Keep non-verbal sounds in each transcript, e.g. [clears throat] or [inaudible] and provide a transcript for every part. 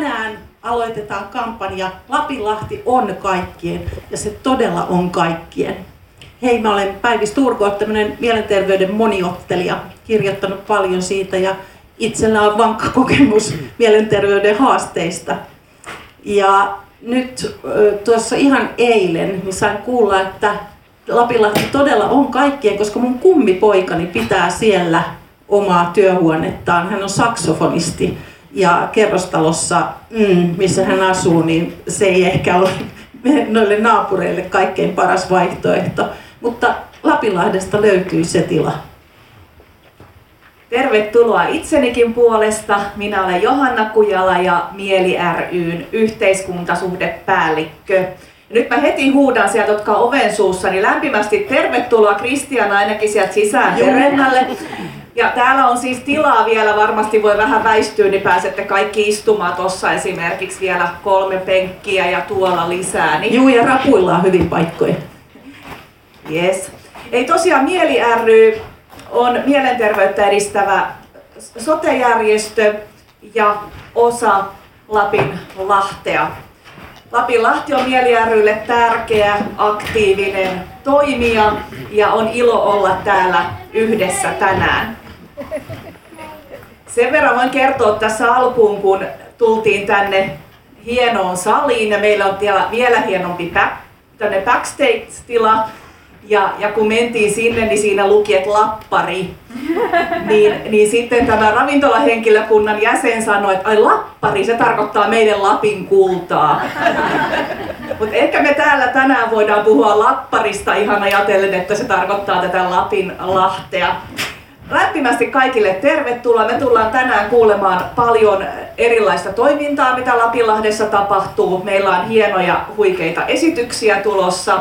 tänään aloitetaan kampanja Lapinlahti on kaikkien ja se todella on kaikkien. Hei, mä olen Päivi Sturko, tämmöinen mielenterveyden moniottelija, kirjoittanut paljon siitä ja itsellä on vankka kokemus mielenterveyden haasteista. Ja nyt tuossa ihan eilen niin sain kuulla, että Lapinlahti todella on kaikkien, koska mun kummipoikani pitää siellä omaa työhuonettaan. Hän on saksofonisti ja kerrostalossa, mm, missä hän asuu, niin se ei ehkä ole [laughs] noille naapureille kaikkein paras vaihtoehto. Mutta Lapinlahdesta löytyy se tila. Tervetuloa itsenikin puolesta. Minä olen Johanna Kujala ja Mieli ryn yhteiskuntasuhdepäällikkö. Ja nyt mä heti huudan sieltä, jotka on oven suussa, niin lämpimästi tervetuloa Kristian ainakin sieltä sisään terennalle. Ja täällä on siis tilaa vielä, varmasti voi vähän väistyä, niin pääsette kaikki istumaan tuossa esimerkiksi vielä kolme penkkiä ja tuolla lisää. Niin... Juu, ja rapuilla on hyvin paikkoja. Yes. Ei tosiaan Mieli ry on mielenterveyttä edistävä sotejärjestö ja osa Lapin Lahtea. Lapin Lahti on Mieli rylle tärkeä, aktiivinen toimija ja on ilo olla täällä yhdessä tänään. Sen verran voin kertoa tässä alkuun, kun tultiin tänne hienoon saliin ja meillä on vielä hienompi back, tänne backstage-tila, ja, ja kun mentiin sinne, niin siinä luki, että lappari. Niin, niin sitten tämä ravintolahenkilökunnan jäsen sanoi, että ai lappari, se tarkoittaa meidän Lapin kultaa. Mutta ehkä me täällä tänään voidaan puhua lapparista ihan ajatellen, että se tarkoittaa tätä Lapin lahtea. Lämpimästi kaikille tervetuloa. Me tullaan tänään kuulemaan paljon erilaista toimintaa, mitä Lapinlahdessa tapahtuu. Meillä on hienoja, huikeita esityksiä tulossa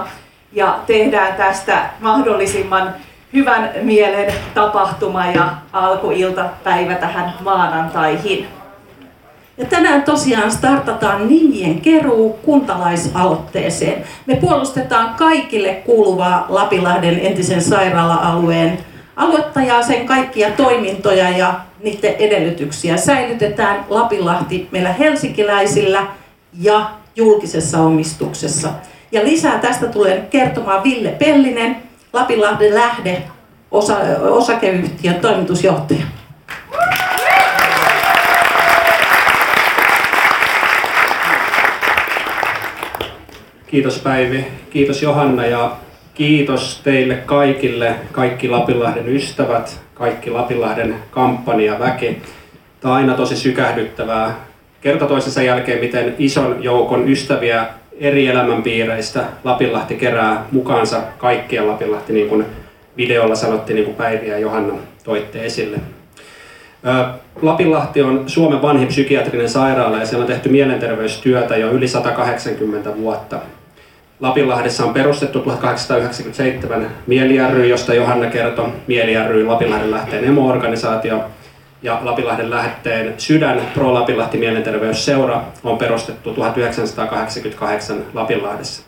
ja tehdään tästä mahdollisimman hyvän mielen tapahtuma ja alkuiltapäivä tähän maanantaihin. Ja tänään tosiaan startataan nimien keruu kuntalaisaloitteeseen. Me puolustetaan kaikille kuuluvaa Lapilahden entisen sairaala-alueen aluetta ja sen kaikkia toimintoja ja niiden edellytyksiä. Säilytetään Lapinlahti meillä helsinkiläisillä ja julkisessa omistuksessa. Ja lisää tästä tulee kertomaan Ville Pellinen, Lapinlahden lähde osa, osakeyhtiön toimitusjohtaja. Kiitos Päivi, kiitos Johanna ja kiitos teille kaikille, kaikki Lapinlahden ystävät, kaikki Lapinlahden kampanjaväki. Tämä on aina tosi sykähdyttävää kerta toisensa jälkeen, miten ison joukon ystäviä eri elämänpiireistä Lapinlahti kerää mukaansa kaikkia Lapinlahti, niin kuin videolla sanottiin, niin kuin Päivi ja Johanna toitte esille. Lapinlahti on Suomen vanhin psykiatrinen sairaala ja siellä on tehty mielenterveystyötä jo yli 180 vuotta. Lapinlahdessa on perustettu 1897 Mieli ry, josta Johanna kertoi. Mieli ry, Lapinlahden lähteen emo-organisaatio, ja Lapinlahden lähetteen Sydän Pro Lapinlahti Mielenterveysseura on perustettu 1988 Lapinlahdessa.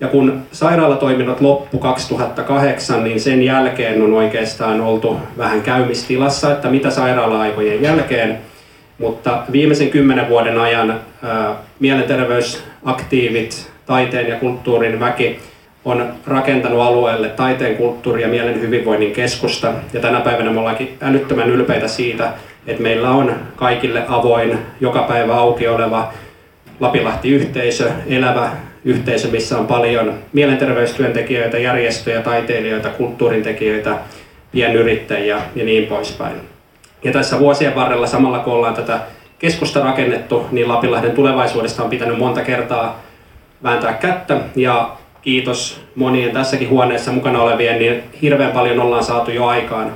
Ja kun sairaalatoiminnot loppu 2008, niin sen jälkeen on oikeastaan oltu vähän käymistilassa, että mitä sairaala-aikojen jälkeen. Mutta viimeisen kymmenen vuoden ajan ää, mielenterveysaktiivit, taiteen ja kulttuurin väki on rakentanut alueelle taiteen, kulttuuri ja mielen hyvinvoinnin keskusta. Ja tänä päivänä me ollaankin älyttömän ylpeitä siitä, että meillä on kaikille avoin, joka päivä auki oleva Lapinlahti-yhteisö, elävä yhteisö, missä on paljon mielenterveystyöntekijöitä, järjestöjä, taiteilijoita, kulttuurintekijöitä, pienyrittäjiä ja niin poispäin. Ja tässä vuosien varrella samalla kun ollaan tätä keskusta rakennettu, niin Lapinlahden tulevaisuudesta on pitänyt monta kertaa vääntää kättä ja kiitos monien tässäkin huoneessa mukana olevien, niin hirveän paljon ollaan saatu jo aikaan.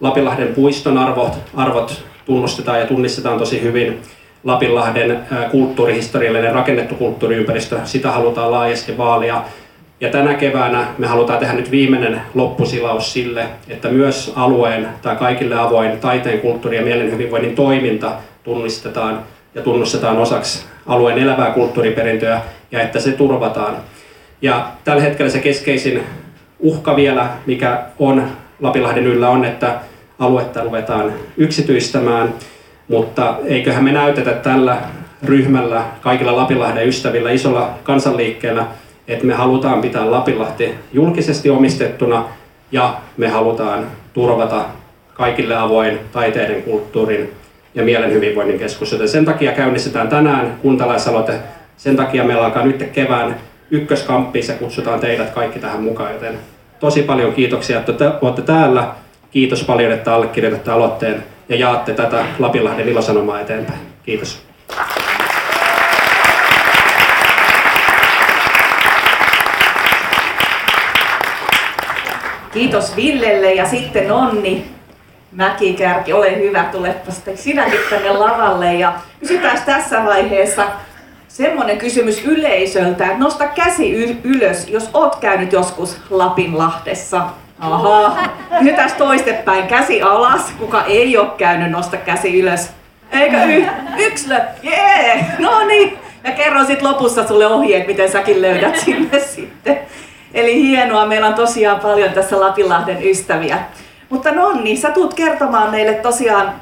Lapinlahden puiston arvot, arvot tunnustetaan ja tunnistetaan tosi hyvin. Lapinlahden kulttuurihistoriallinen rakennettu kulttuuriympäristö, sitä halutaan laajasti vaalia. Ja tänä keväänä me halutaan tehdä nyt viimeinen loppusilaus sille, että myös alueen tai kaikille avoin taiteen, kulttuuri ja mielen hyvinvoinnin toiminta tunnistetaan ja tunnustetaan osaksi alueen elävää kulttuuriperintöä ja että se turvataan. Ja tällä hetkellä se keskeisin uhka vielä, mikä on Lapinlahden yllä on, että aluetta ruvetaan yksityistämään, mutta eiköhän me näytetä tällä ryhmällä, kaikilla Lapinlahden ystävillä, isolla kansanliikkeellä, että me halutaan pitää Lapinlahti julkisesti omistettuna ja me halutaan turvata kaikille avoin taiteiden, kulttuurin ja mielen hyvinvoinnin keskus. Joten sen takia käynnistetään tänään kuntalaisaloite. Sen takia meillä alkaa nyt kevään ykköskamppiin ja kutsutaan teidät kaikki tähän mukaan. Joten tosi paljon kiitoksia, että te olette täällä. Kiitos paljon, että allekirjoitatte aloitteen ja jaatte tätä Lapinlahden ilosanomaa eteenpäin. Kiitos. Kiitos Villelle ja sitten Onni Mäkikärki, ole hyvä, tulepa sinäkin tänne lavalle ja kysytään tässä vaiheessa semmoinen kysymys yleisöltä, että nosta käsi ylös, jos oot käynyt joskus Lapinlahdessa. Aha. Kysytään toistepäin, käsi alas, kuka ei ole käynyt, nosta käsi ylös. Eikö y- yksilö? Jee! Yeah. No niin. Ja kerron sitten lopussa sulle ohjeet, miten säkin löydät sinne sitten. Eli hienoa, meillä on tosiaan paljon tässä Lapinlahden ystäviä. Mutta Nonni, sä tuut kertomaan meille tosiaan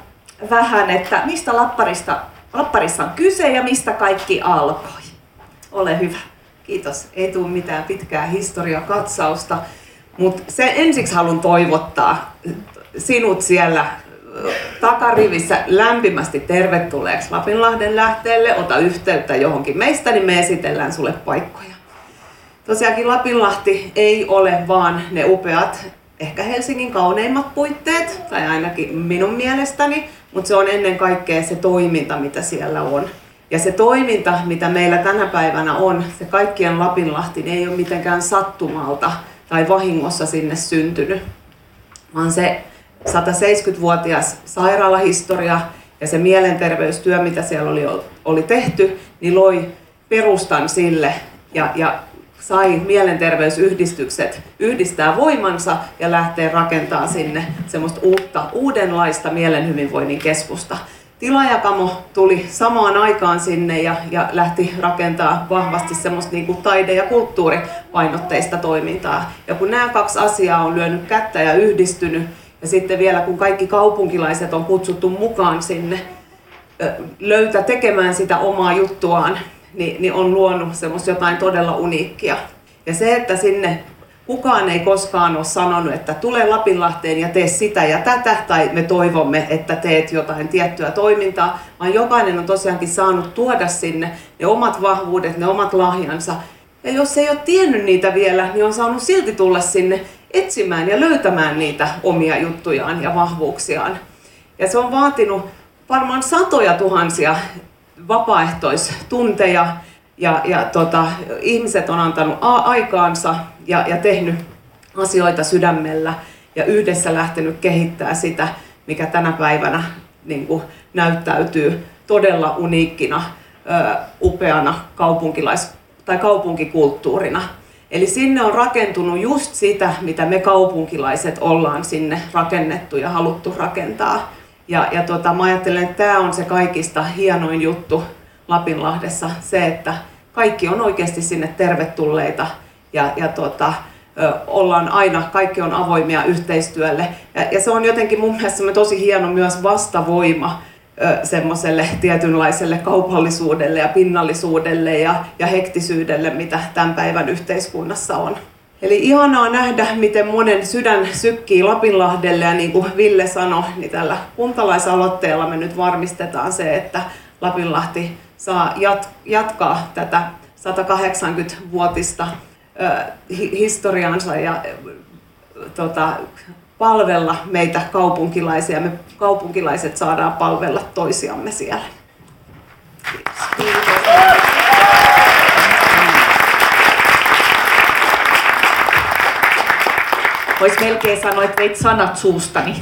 vähän, että mistä Lapparista, Lapparissa on kyse ja mistä kaikki alkoi. Ole hyvä. Kiitos. Ei tule mitään pitkää historiakatsausta, mutta se ensiksi haluan toivottaa sinut siellä takarivissä lämpimästi tervetulleeksi Lapinlahden lähteelle. Ota yhteyttä johonkin meistä, niin me esitellään sulle paikkoja. Tosiaankin Lapinlahti ei ole vaan ne upeat, ehkä Helsingin kauneimmat puitteet, tai ainakin minun mielestäni, mutta se on ennen kaikkea se toiminta, mitä siellä on. Ja se toiminta, mitä meillä tänä päivänä on, se kaikkien Lapinlahti ei ole mitenkään sattumalta tai vahingossa sinne syntynyt, vaan se 170-vuotias sairaalahistoria ja se mielenterveystyö, mitä siellä oli, oli tehty, niin loi perustan sille ja, ja sai mielenterveysyhdistykset yhdistää voimansa ja lähteä rakentamaan sinne semmoista uutta, uudenlaista mielenhyvinvoinnin keskusta. Tilajakamo tuli samaan aikaan sinne ja, ja lähti rakentaa vahvasti semmoista niin kuin taide- ja kulttuuripainotteista toimintaa. Ja kun nämä kaksi asiaa on lyönyt kättä ja yhdistynyt, ja sitten vielä kun kaikki kaupunkilaiset on kutsuttu mukaan sinne löytä tekemään sitä omaa juttuaan, niin, niin on luonut semmoista jotain todella uniikkia. Ja se, että sinne kukaan ei koskaan ole sanonut, että tule Lapinlahteen ja tee sitä ja tätä, tai me toivomme, että teet jotain tiettyä toimintaa, vaan jokainen on tosiaankin saanut tuoda sinne ne omat vahvuudet, ne omat lahjansa. Ja jos ei ole tiennyt niitä vielä, niin on saanut silti tulla sinne etsimään ja löytämään niitä omia juttujaan ja vahvuuksiaan. Ja se on vaatinut varmaan satoja tuhansia vapaaehtoistunteja ja, ja tota, ihmiset on antanut aikaansa ja, ja tehnyt asioita sydämellä ja yhdessä lähtenyt kehittää sitä, mikä tänä päivänä niin kuin, näyttäytyy todella uniikkina, ö, upeana kaupunkilais- tai kaupunkikulttuurina. Eli sinne on rakentunut just sitä, mitä me kaupunkilaiset ollaan sinne rakennettu ja haluttu rakentaa. Ja, ja tota, mä ajattelen, että tämä on se kaikista hienoin juttu Lapinlahdessa, se, että kaikki on oikeasti sinne tervetulleita ja, ja tota, ollaan aina, kaikki on avoimia yhteistyölle. Ja, ja se on jotenkin mun mielestä tosi hieno myös vastavoima semmoiselle tietynlaiselle kaupallisuudelle ja pinnallisuudelle ja, ja hektisyydelle, mitä tämän päivän yhteiskunnassa on. Eli ihanaa nähdä, miten monen sydän sykkii Lapinlahdelle ja niin kuin Ville sanoi, niin tällä kuntalaisaloitteella me nyt varmistetaan se, että Lapinlahti saa jat- jatkaa tätä 180-vuotista ö, historiansa ja tota, palvella meitä kaupunkilaisia. Me kaupunkilaiset saadaan palvella toisiamme siellä. Kiitos. Voisi melkein sanoa, että veit sanat suustani.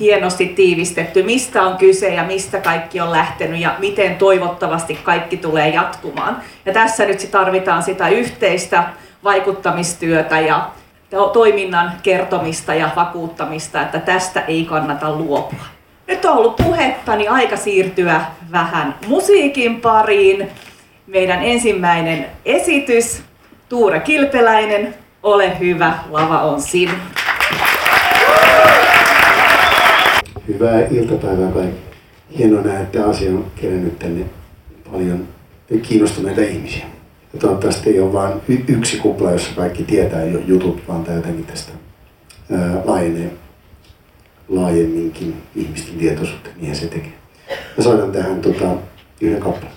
Hienosti tiivistetty, mistä on kyse ja mistä kaikki on lähtenyt ja miten toivottavasti kaikki tulee jatkumaan. Ja tässä nyt tarvitaan sitä yhteistä vaikuttamistyötä ja toiminnan kertomista ja vakuuttamista, että tästä ei kannata luopua. Nyt on ollut puhetta, niin aika siirtyä vähän musiikin pariin. Meidän ensimmäinen esitys, Tuure Kilpeläinen, ole hyvä, lava on sinun. Hyvää iltapäivää kaikki. Hienoa nähdä, että asia on kerennyt tänne paljon kiinnostuneita ihmisiä. Ja toivottavasti ei ole vain yksi kupla, jossa kaikki tietää jo jutut, vaan tämä jotenkin tästä ää, laajenee laajemminkin ihmisten tietoisuutta, niin se tekee. Mä soitan tähän tota, yhden kappaleen.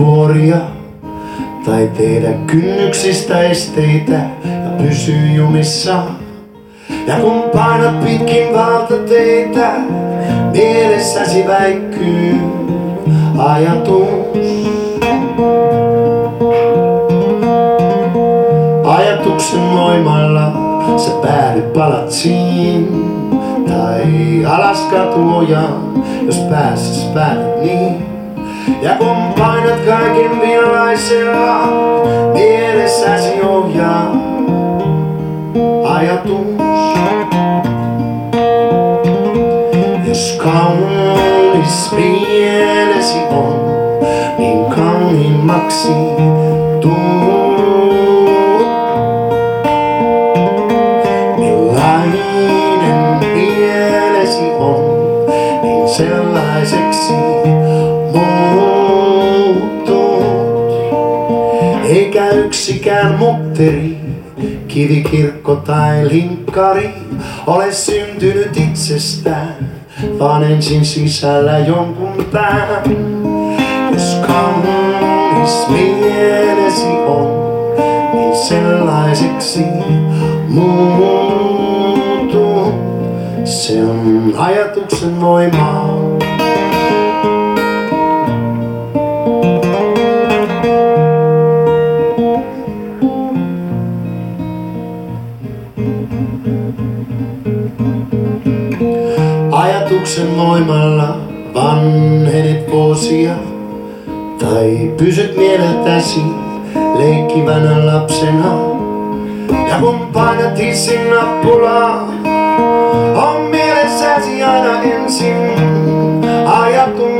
Vuoria tai tehdä kynnyksistä esteitä ja pysyy jumissa. Ja kun painat pitkin valtateitä, mielessäsi väikkyy ajatus. Ajatuksen voimalla sä päädyt palatsiin tai alas katuojaan jos pääsis päädyt niin. Ja kun painat kaiken vialaisella, mielessäsi ohjaa ajatus. Jos kaunis mielesi on, niin kauniimmaksi yksikään mutteri, kivikirkko tai linkkari ole syntynyt itsestään, vaan ensin sisällä jonkun pään. Jos kaunis mielesi on, niin sellaiseksi muuttuu. Se on ajatuksen voimaa. Ajatuksen voimalla vanhenet vuosia. Tai pysyt mieleltäsi leikkivänä lapsena. Ja kun painat hissin nappulaa, on mielessäsi aina ensin ajatus.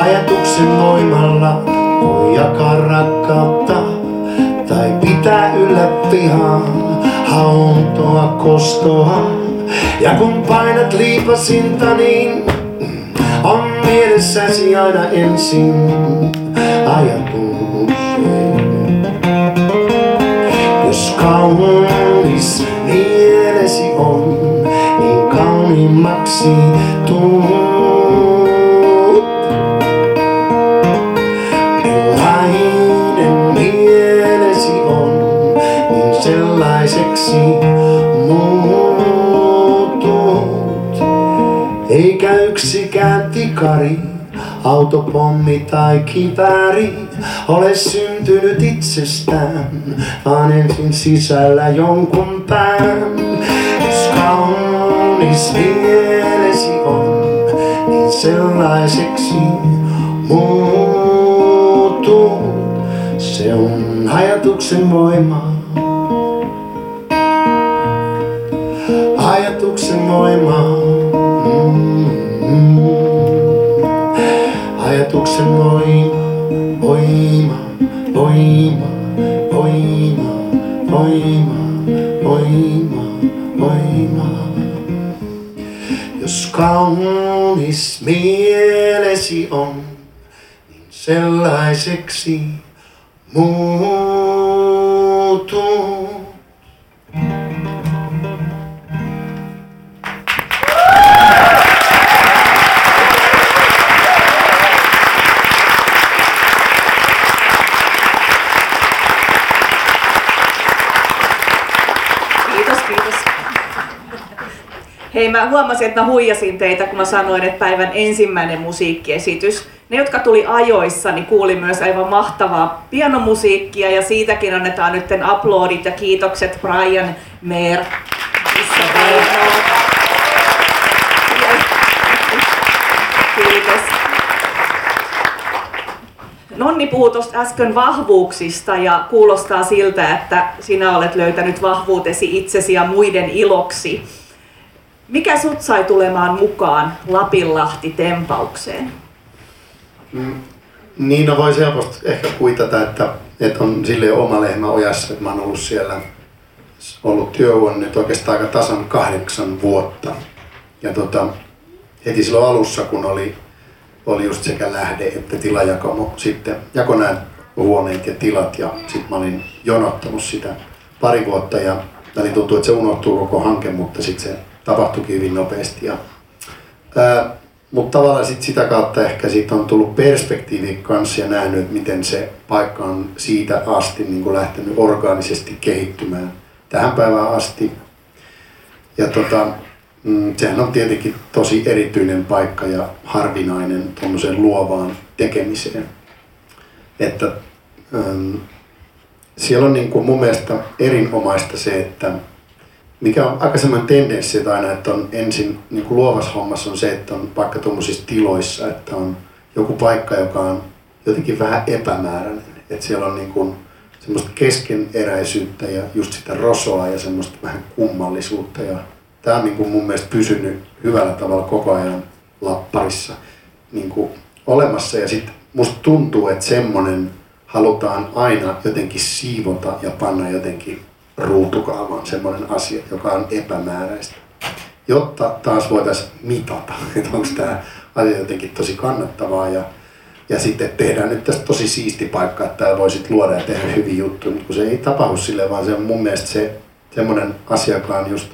Ajatuksen voimalla voi jakaa rakkautta tai pitää yllä pihaa, hauntoa, kostoa. Ja kun painat liipasinta, niin on mielessäsi aina ensin ajatus. Jos kaunis mielesi on, niin kauniimmaksi tuut. Autopommi tai kivääri ole syntynyt itsestään, vaan ensin sisällä jonkun pään. Jos kaunis mielesi on, niin sellaiseksi muuttuu. Se on ajatuksen voimaa. Ajatuksen voimaa. Ajatuksen voima, voima, voima, voima, voima, voima, voima. Jos kaunis mielesi on, niin sellaiseksi muuttuu. Mä huomasin, että mä huijasin teitä, kun mä sanoin, että päivän ensimmäinen musiikkiesitys. Ne, jotka tuli ajoissa, niin kuuli myös aivan mahtavaa pianomusiikkia ja siitäkin annetaan nyt aplodit ja kiitokset Brian. Missä Kiitos. Nonni puhui tuosta äsken vahvuuksista ja kuulostaa siltä, että sinä olet löytänyt vahvuutesi itsesi ja muiden iloksi. Mikä sut sai tulemaan mukaan Lapinlahti-tempaukseen? Mm, niin, no voisi helposti ehkä kuitata, että, että on sille oma lehmä ojassa, että mä oon ollut siellä ollut työvuonna nyt oikeastaan aika tasan kahdeksan vuotta. Ja tota, heti silloin alussa, kun oli, oli just sekä lähde että tilajakamo, sitten jako nämä huoneet ja tilat ja sitten mä olin jonottanut sitä pari vuotta ja välin tuntuu, että se unohtuu koko hanke, mutta sitten se tapahtuikin hyvin nopeasti. Ja, ää, mutta tavallaan sit sitä kautta ehkä siitä on tullut perspektiivi kanssa ja nähnyt, että miten se paikka on siitä asti niin kuin lähtenyt orgaanisesti kehittymään tähän päivään asti. Ja tota, mm, sehän on tietenkin tosi erityinen paikka ja harvinainen tuommoiseen luovaan tekemiseen. Että ähm, siellä on niin kuin mun mielestä erinomaista se, että mikä on aika semmoinen tendenssi että aina, että on ensin niin kuin luovassa hommassa on se, että on vaikka tuommoisissa tiloissa, että on joku paikka, joka on jotenkin vähän epämääräinen. Että siellä on niin kuin semmoista keskeneräisyyttä ja just sitä rosoa ja semmoista vähän kummallisuutta. Ja tämä on niin kuin mun mielestä pysynyt hyvällä tavalla koko ajan lapparissa niin kuin olemassa. Ja sitten musta tuntuu, että semmoinen halutaan aina jotenkin siivota ja panna jotenkin ruutukaamaan semmoinen asia, joka on epämääräistä. Jotta taas voitaisiin mitata, [laughs] että onko tämä asia jotenkin tosi kannattavaa ja, ja sitten tehdään nyt tästä tosi siisti paikka, että täällä voisit luoda ja tehdä hyviä juttuja, mutta kun se ei tapahdu sille, vaan se on mun mielestä se semmoinen asia, joka on just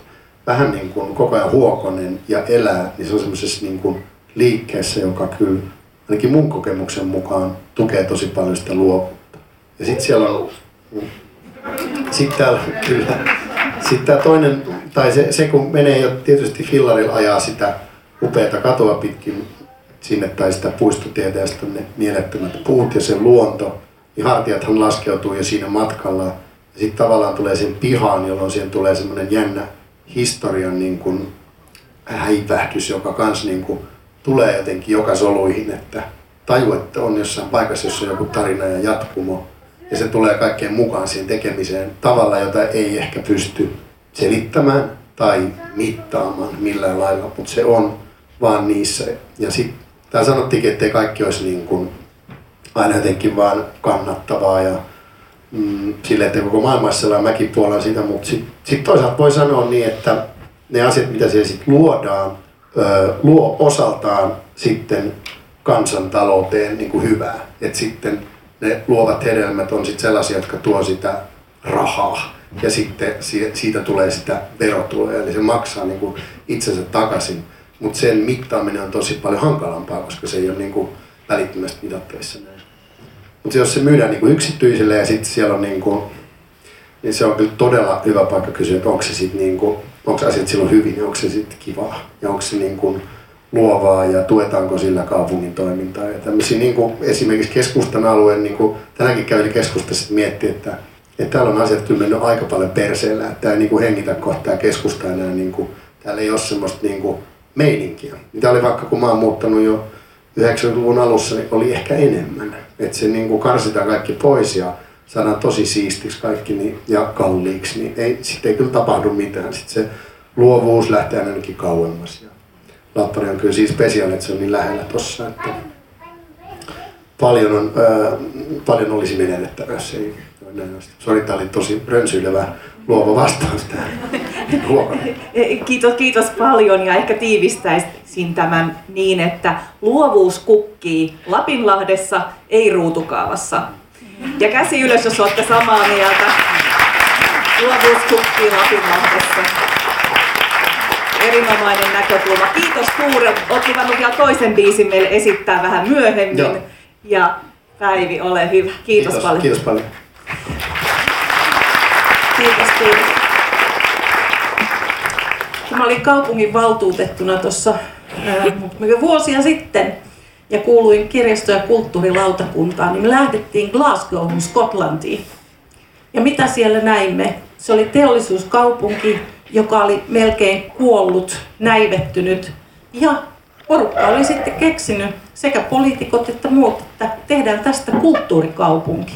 vähän niin kuin koko ajan huokonen ja elää, niin se on semmoisessa niin kuin liikkeessä, joka kyllä ainakin mun kokemuksen mukaan tukee tosi paljon sitä luovuutta. Ja sitten siellä on sitten täällä, kyllä. Sitten tämä toinen, tai se, se kun menee jo tietysti fillarilla ajaa sitä upeata katoa pitkin sinne tai sitä puistotietä ja sitten ne mielettömät puut ja se luonto, niin hartiathan laskeutuu jo siinä matkalla. Ja sitten tavallaan tulee sen pihaan, jolloin siihen tulee semmoinen jännä historian niin kuin häivähdys, joka kans niin kuin tulee jotenkin joka soluihin, että taju, että on jossain paikassa, jossa on joku tarina ja jatkumo ja se tulee kaikkeen mukaan siihen tekemiseen tavalla, jota ei ehkä pysty selittämään tai mittaamaan millään lailla, mutta se on vaan niissä. Ja sitten tää sanottiinkin, ettei kaikki olisi niin kuin aina jotenkin vaan kannattavaa ja mm, sille, että koko maailmassa on mäkin puolella sitä, mutta sitten sit toisaalta voi sanoa niin, että ne asiat, mitä siellä sitten luodaan, luo osaltaan sitten kansantalouteen niin kuin hyvää. Et sitten ne luovat hedelmät on sitten sellaisia, jotka tuo sitä rahaa ja sitten siitä tulee sitä verotuloja, eli se maksaa niin kuin itsensä takaisin. Mutta sen mittaaminen on tosi paljon hankalampaa, koska se ei ole niin kuin välittömästi mitattavissa näin. Mutta jos se myydään niin kuin yksityiselle ja sitten siellä on niin kuin, niin se on kyllä todella hyvä paikka kysyä, että onko se sitten niin kuin, onko asiat silloin hyvin ja onko se sitten kivaa ja onko se niin kuin, luovaa ja tuetaanko sillä kaupungin toimintaa. Ja tämmöisiä niin kuin esimerkiksi keskustan alueen, niin kuin tänäänkin kävin keskustassa miettiä, että, että täällä on asiat kyllä mennyt aika paljon perseellä, että tämä ei niin kuin hengitä kohtaa keskusta enää, niin kuin, täällä ei ole semmoista niin kuin meininkiä. Mitä oli vaikka kun mä oon muuttanut jo 90-luvun alussa, niin oli ehkä enemmän. Että se niin kuin karsitaan kaikki pois ja saadaan tosi siistiksi kaikki niin, ja kalliiksi, niin ei, sitten ei kyllä tapahdu mitään. Sitten se luovuus lähtee ainakin kauemmas. Ja Lappari on kyllä siis spesiaali, että se on niin lähellä tossa, että paljon, on, ää, paljon olisi menetettävä, jos ei Sori, tämä oli tosi rönsyilevä luova vastaus tähän Kiitos, kiitos paljon ja ehkä tiivistäisin tämän niin, että luovuus kukkii Lapinlahdessa, ei ruutukaavassa. Ja käsi ylös, jos olette samaa mieltä. Luovuus kukkii Lapinlahdessa erinomainen näkökulma. Kiitos Tuure. Olet luvannut vielä toisen biisin meille esittää vähän myöhemmin. Joo. Ja Päivi, ole hyvä. Kiitos, kiitos paljon. Kiitos paljon. Kiitos, kiitos. Mä olin kaupungin valtuutettuna tuossa vuosia sitten ja kuuluin kirjasto- ja kulttuurilautakuntaan, niin me lähdettiin Glasgowhun Skotlantiin. Ja mitä siellä näimme? Se oli teollisuuskaupunki, joka oli melkein kuollut, näivettynyt ja porukka oli sitten keksinyt, sekä poliitikot että muut, että tehdään tästä kulttuurikaupunki.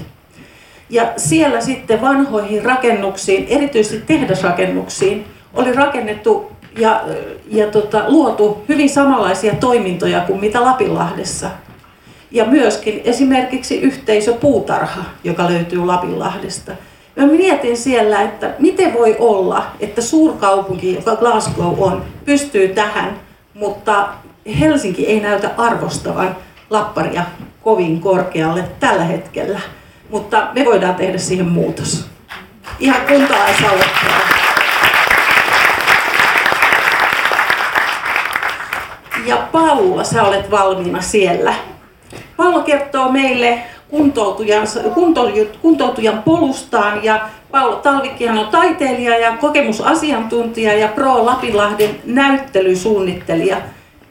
Ja siellä sitten vanhoihin rakennuksiin, erityisesti tehdasrakennuksiin, oli rakennettu ja, ja tota, luotu hyvin samanlaisia toimintoja kuin mitä Lapinlahdessa. Ja myöskin esimerkiksi yhteisöpuutarha, joka löytyy Lapinlahdesta. Mä mietin siellä, että miten voi olla, että suurkaupunki, joka Glasgow on, pystyy tähän, mutta Helsinki ei näytä arvostavan lapparia kovin korkealle tällä hetkellä. Mutta me voidaan tehdä siihen muutos. Ihan kuntalaisaloitteella. Ja Paula, sä olet valmiina siellä. Paula kertoo meille kuntoutujan, kuntoutujan polustaan ja Paula Talvikkihan on taiteilija ja kokemusasiantuntija ja Pro Lapinlahden näyttelysuunnittelija.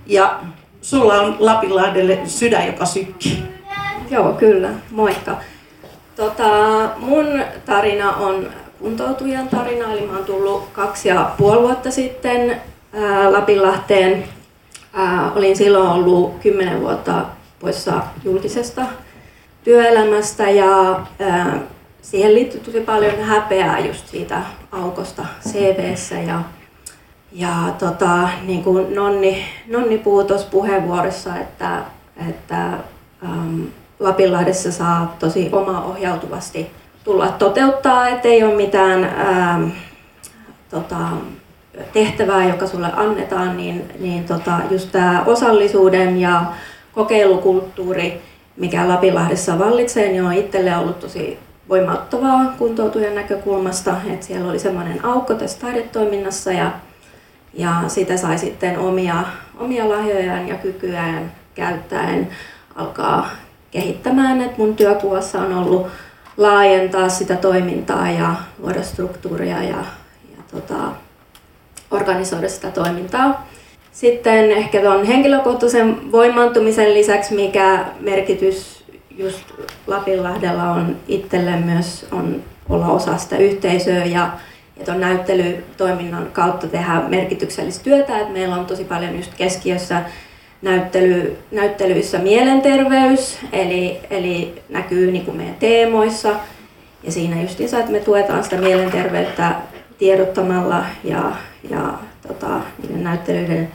Ja sulla on Lapinlahdelle sydän, joka sykkii. Joo, kyllä. Moikka. Tota, mun tarina on kuntoutujan tarina, eli mä oon tullut kaksi ja puoli vuotta sitten ää, Lapinlahteen. Ää, olin silloin ollut kymmenen vuotta poissa julkisesta työelämästä ja ää, siihen liittyy tosi paljon häpeää just siitä aukosta CVssä ja, ja tota, niin kuin Nonni, Nonni puhui tuossa puheenvuorossa, että, että äm, Lapinlahdessa saa tosi oma-ohjautuvasti tulla toteuttaa, ettei ole mitään äm, tota, tehtävää, joka sulle annetaan, niin, niin tota, just tämä osallisuuden ja kokeilukulttuuri, mikä Lapinlahdessa vallitsee, niin on itselle ollut tosi voimauttavaa kuntoutujan näkökulmasta, että siellä oli semmoinen aukko tässä taidetoiminnassa ja, ja sitä sai sitten omia, omia lahjojaan ja kykyään käyttäen alkaa kehittämään, että mun työkuvassa on ollut laajentaa sitä toimintaa ja luoda struktuuria ja, ja tota, organisoida sitä toimintaa. Sitten ehkä tuon henkilökohtaisen voimaantumisen lisäksi, mikä merkitys just Lapinlahdella on itselle myös on olla osa sitä yhteisöä ja, ja tuon näyttelytoiminnan kautta tehdä merkityksellistä työtä. Et meillä on tosi paljon just keskiössä näyttely, näyttelyissä mielenterveys, eli, eli näkyy niin kuin meidän teemoissa. Ja siinä justiinsa, että me tuetaan sitä mielenterveyttä tiedottamalla ja, ja tota, niiden näyttelyiden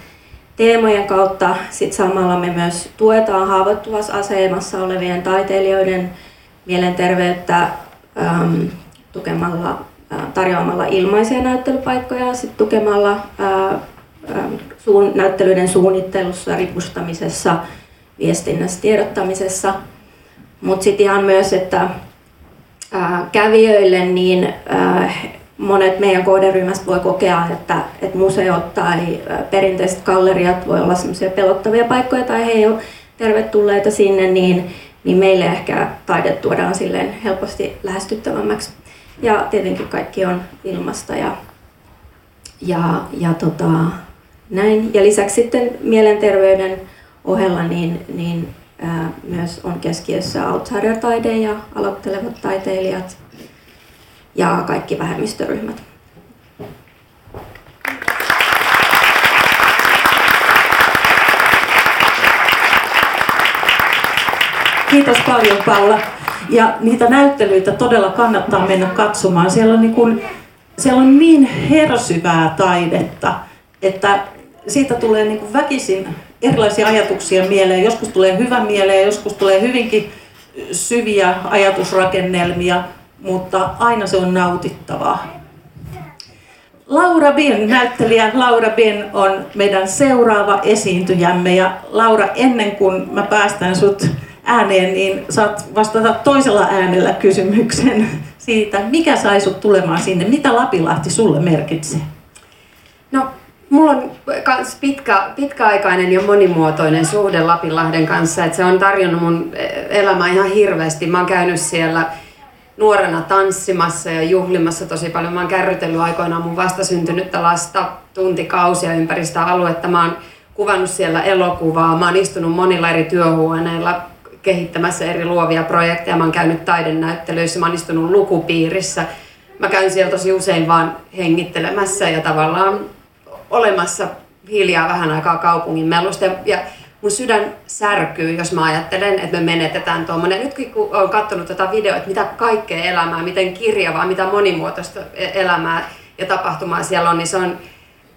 teemojen kautta. Sitten samalla me myös tuetaan haavoittuvassa asemassa olevien taiteilijoiden mielenterveyttä äm, tukemalla, ä, tarjoamalla ilmaisia näyttelypaikkoja, sitten tukemalla ä, suun, näyttelyiden suunnittelussa, ripustamisessa, viestinnässä, tiedottamisessa. Mutta sitten ihan myös, että ää, kävijöille niin ää, monet meidän kohderyhmästä voi kokea, että, että museot tai perinteiset galleriat voi olla sellaisia pelottavia paikkoja tai he ei ole tervetulleita sinne, niin, niin meille ehkä taide tuodaan silleen helposti lähestyttävämmäksi. Ja tietenkin kaikki on ilmasta ja, ja, ja tota, näin. Ja lisäksi sitten mielenterveyden ohella niin, niin ää, myös on keskiössä outsider-taide ja aloittelevat taiteilijat ja kaikki vähemmistöryhmät. Kiitos paljon Paula. Ja niitä näyttelyitä todella kannattaa mennä katsomaan. Siellä on niin, kuin, siellä on niin hersyvää taidetta, että siitä tulee niin kuin väkisin erilaisia ajatuksia mieleen. Joskus tulee hyvä mieleen, joskus tulee hyvinkin syviä ajatusrakennelmia, mutta aina se on nautittavaa. Laura Bin, näyttelijä Laura Bin on meidän seuraava esiintyjämme. Ja Laura, ennen kuin mä päästän sut ääneen, niin saat vastata toisella äänellä kysymyksen siitä, mikä sai sut tulemaan sinne, mitä Lapilahti sulle merkitsee? No, mulla on kans pitkä, pitkäaikainen ja monimuotoinen suhde Lapinlahden kanssa, että se on tarjonnut mun elämää ihan hirveästi. Mä oon käynyt siellä nuorena tanssimassa ja juhlimassa tosi paljon. Mä oon kärrytellyt aikoinaan mun vastasyntynyttä lasta tuntikausia ympäri sitä aluetta. Mä oon kuvannut siellä elokuvaa. Mä oon istunut monilla eri työhuoneilla kehittämässä eri luovia projekteja. Mä oon käynyt taidenäyttelyissä, mä oon istunut lukupiirissä. Mä käyn siellä tosi usein vaan hengittelemässä ja tavallaan olemassa hiljaa vähän aikaa kaupungin melusta. Ja, ja mun sydän särkyy, jos mä ajattelen, että me menetetään tuommoinen. Nyt kun olen katsonut tätä videoa, että mitä kaikkea elämää, miten kirjavaa, mitä monimuotoista e- elämää ja tapahtumaa siellä on, niin se on,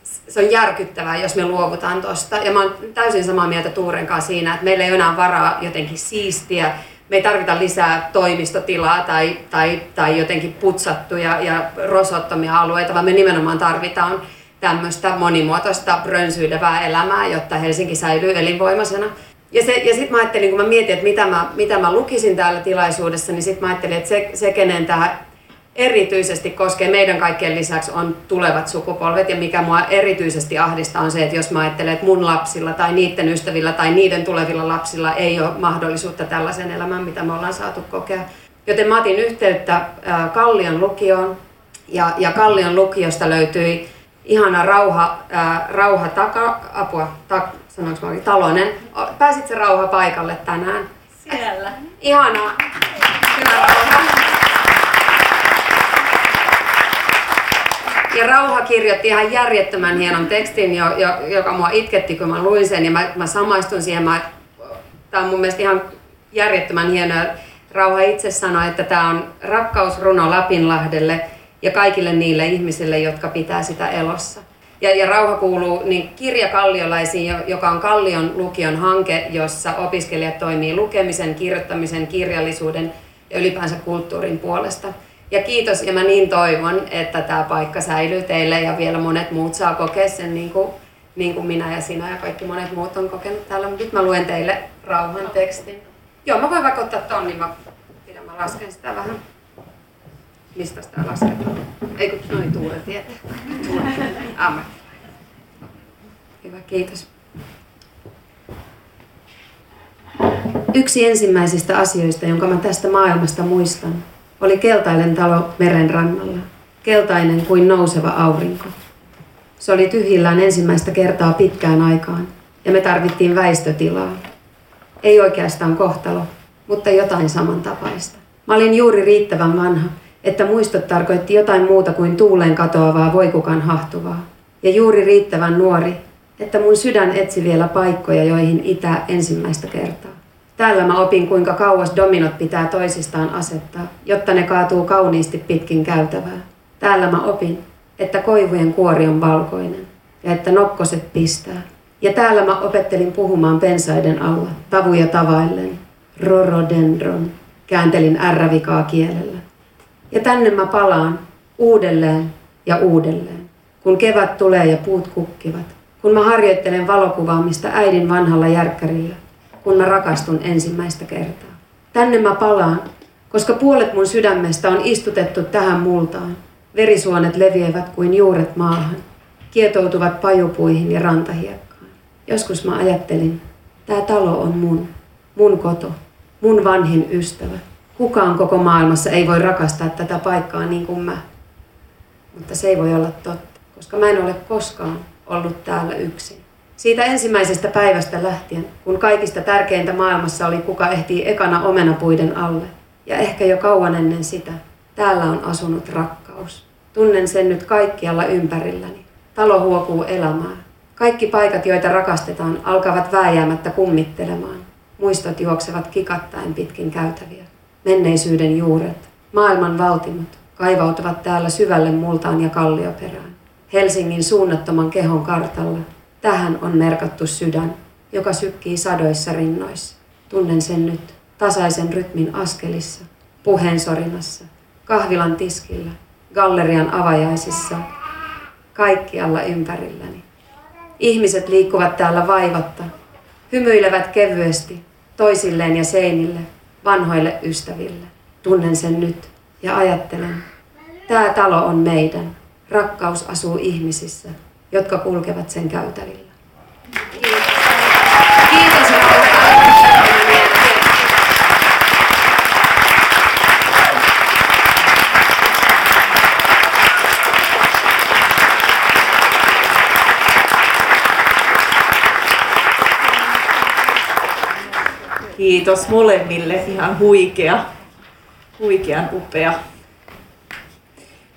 se on järkyttävää, jos me luovutaan tuosta. Ja mä oon täysin samaa mieltä Tuuren kanssa siinä, että meillä ei enää varaa jotenkin siistiä. Me ei tarvita lisää toimistotilaa tai, tai, tai jotenkin putsattuja ja rosottomia alueita, vaan me nimenomaan tarvitaan tämmöistä monimuotoista brönsyilevää elämää, jotta Helsinki säilyy elinvoimaisena. Ja, ja sitten mä ajattelin, kun mä mietin, että mitä mä, mitä mä lukisin täällä tilaisuudessa, niin sitten mä ajattelin, että se, se kenen tämä erityisesti koskee meidän kaikkien lisäksi on tulevat sukupolvet ja mikä mua erityisesti ahdistaa on se, että jos mä ajattelen, että mun lapsilla tai niiden ystävillä tai niiden tulevilla lapsilla ei ole mahdollisuutta tällaisen elämään, mitä me ollaan saatu kokea. Joten mä otin yhteyttä Kallion lukioon ja, ja Kallion lukiosta löytyi ihana rauha, ää, rauha taka, apua, ta, sanoinko mä Talonen. Pääsit se rauha paikalle tänään? Siellä. Ihanaa. Hyvä rauha. Ja Rauha kirjoitti ihan järjettömän hienon tekstin, jo, jo, joka mua itketti, kun mä luin sen. Ja mä, mä samaistun siihen. Mä, tää on mun mielestä ihan järjettömän hienoa. Rauha itse sanoi, että tämä on rakkausruno Lapinlahdelle ja kaikille niille ihmisille, jotka pitää sitä elossa. Ja, ja Rauha kuuluu niin kirja Kalliolaisiin, joka on Kallion lukion hanke, jossa opiskelijat toimii lukemisen, kirjoittamisen, kirjallisuuden ja ylipäänsä kulttuurin puolesta. Ja kiitos, ja mä niin toivon, että tämä paikka säilyy teille ja vielä monet muut saa kokea sen niin kuin, niin kuin minä ja sinä ja kaikki monet muut on kokenut täällä. Nyt mä luen teille rauhan tekstin. Joo, mä voin vaikka ottaa ton, niin mä, pidän, mä lasken sitä vähän. Sitä lasketaan? Ei kun noin tuulen tietää. Hyvä, kiitos. Yksi ensimmäisistä asioista, jonka mä tästä maailmasta muistan, oli keltainen talo meren rannalla, keltainen kuin nouseva aurinko. Se oli tyhjillään ensimmäistä kertaa pitkään aikaan, ja me tarvittiin väistötilaa. Ei oikeastaan kohtalo, mutta jotain samantapaista. Mä olin juuri riittävän vanha, että muistot tarkoitti jotain muuta kuin tuuleen katoavaa voikukan hahtuvaa. Ja juuri riittävän nuori, että mun sydän etsi vielä paikkoja, joihin itää ensimmäistä kertaa. Täällä mä opin, kuinka kauas dominot pitää toisistaan asettaa, jotta ne kaatuu kauniisti pitkin käytävää. Täällä mä opin, että koivujen kuori on valkoinen ja että nokkoset pistää. Ja täällä mä opettelin puhumaan pensaiden alla, tavuja tavaillen. Rorodendron, kääntelin ärrävikaa kielellä. Ja tänne mä palaan uudelleen ja uudelleen, kun kevät tulee ja puut kukkivat, kun mä harjoittelen valokuvaamista äidin vanhalla järkkärillä, kun mä rakastun ensimmäistä kertaa. Tänne mä palaan, koska puolet mun sydämestä on istutettu tähän multaan. Verisuonet leviävät kuin juuret maahan, kietoutuvat pajupuihin ja rantahiekkaan. Joskus mä ajattelin, tämä talo on mun, mun koto, mun vanhin ystävä. Kukaan koko maailmassa ei voi rakastaa tätä paikkaa niin kuin mä. Mutta se ei voi olla totta, koska mä en ole koskaan ollut täällä yksin. Siitä ensimmäisestä päivästä lähtien, kun kaikista tärkeintä maailmassa oli kuka ehtii ekana omenapuiden alle. Ja ehkä jo kauan ennen sitä, täällä on asunut rakkaus. Tunnen sen nyt kaikkialla ympärilläni. Talo huokuu elämää. Kaikki paikat, joita rakastetaan, alkavat vääjäämättä kummittelemaan. Muistot juoksevat kikattaen pitkin käytäviä. Menneisyyden juuret, maailman valtimot, kaivautuvat täällä syvälle multaan ja kallioperään. Helsingin suunnattoman kehon kartalla Tähän on merkattu sydän, joka sykkii sadoissa rinnoissa. Tunnen sen nyt tasaisen rytmin askelissa, puheensorinassa, kahvilan tiskillä, gallerian avajaisissa, kaikkialla ympärilläni. Ihmiset liikkuvat täällä vaivatta, hymyilevät kevyesti toisilleen ja seinille, vanhoille ystäville. Tunnen sen nyt ja ajattelen, tämä talo on meidän. Rakkaus asuu ihmisissä jotka kulkevat sen käytävillä. Kiitos. Kiitos molemmille, ihan huikea, huikean upea.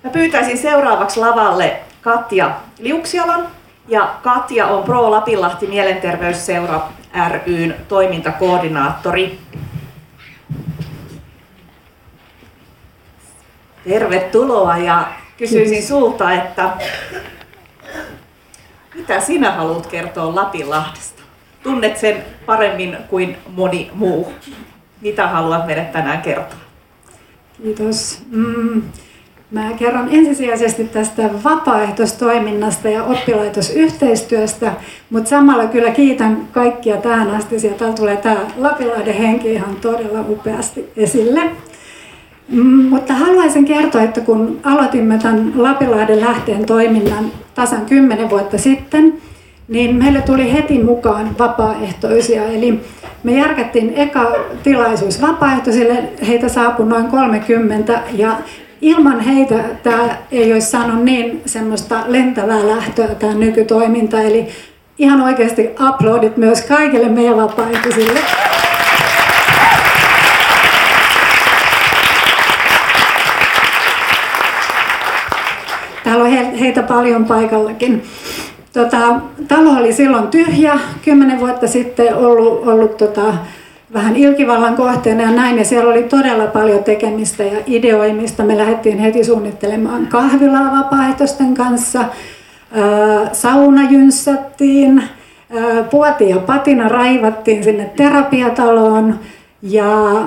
Mä pyytäisin seuraavaksi lavalle Katja Liuksialan Ja Katja on Pro Lapinlahti Mielenterveysseura ryn toimintakoordinaattori. Tervetuloa ja kysyisin sulta, että mitä sinä haluat kertoa Lapinlahdesta? Tunnet sen paremmin kuin moni muu. Mitä haluat meille tänään kertoa? Kiitos. Mm, mä kerron ensisijaisesti tästä vapaaehtoistoiminnasta ja oppilaitosyhteistyöstä, mutta samalla kyllä kiitän kaikkia tähän asti. Täällä tulee tämä Lapilahden henki ihan todella upeasti esille. Mm, mutta haluaisin kertoa, että kun aloitimme tämän Lapilahden lähteen toiminnan tasan 10 vuotta sitten, niin meille tuli heti mukaan vapaaehtoisia. Eli me järkättiin eka tilaisuus vapaaehtoisille, heitä saapui noin 30 ja ilman heitä tämä ei olisi saanut niin semmoista lentävää lähtöä tämä nykytoiminta. Eli ihan oikeasti aplodit myös kaikille meidän vapaaehtoisille. Täällä on heitä paljon paikallakin. Tota, talo oli silloin tyhjä, kymmenen vuotta sitten ollut, ollut tota, vähän ilkivallan kohteena ja näin, ja siellä oli todella paljon tekemistä ja ideoimista. Me lähdettiin heti suunnittelemaan kahvilaa vapaaehtoisten kanssa, sauna jynsättiin, puoti ja patina raivattiin sinne terapiataloon ja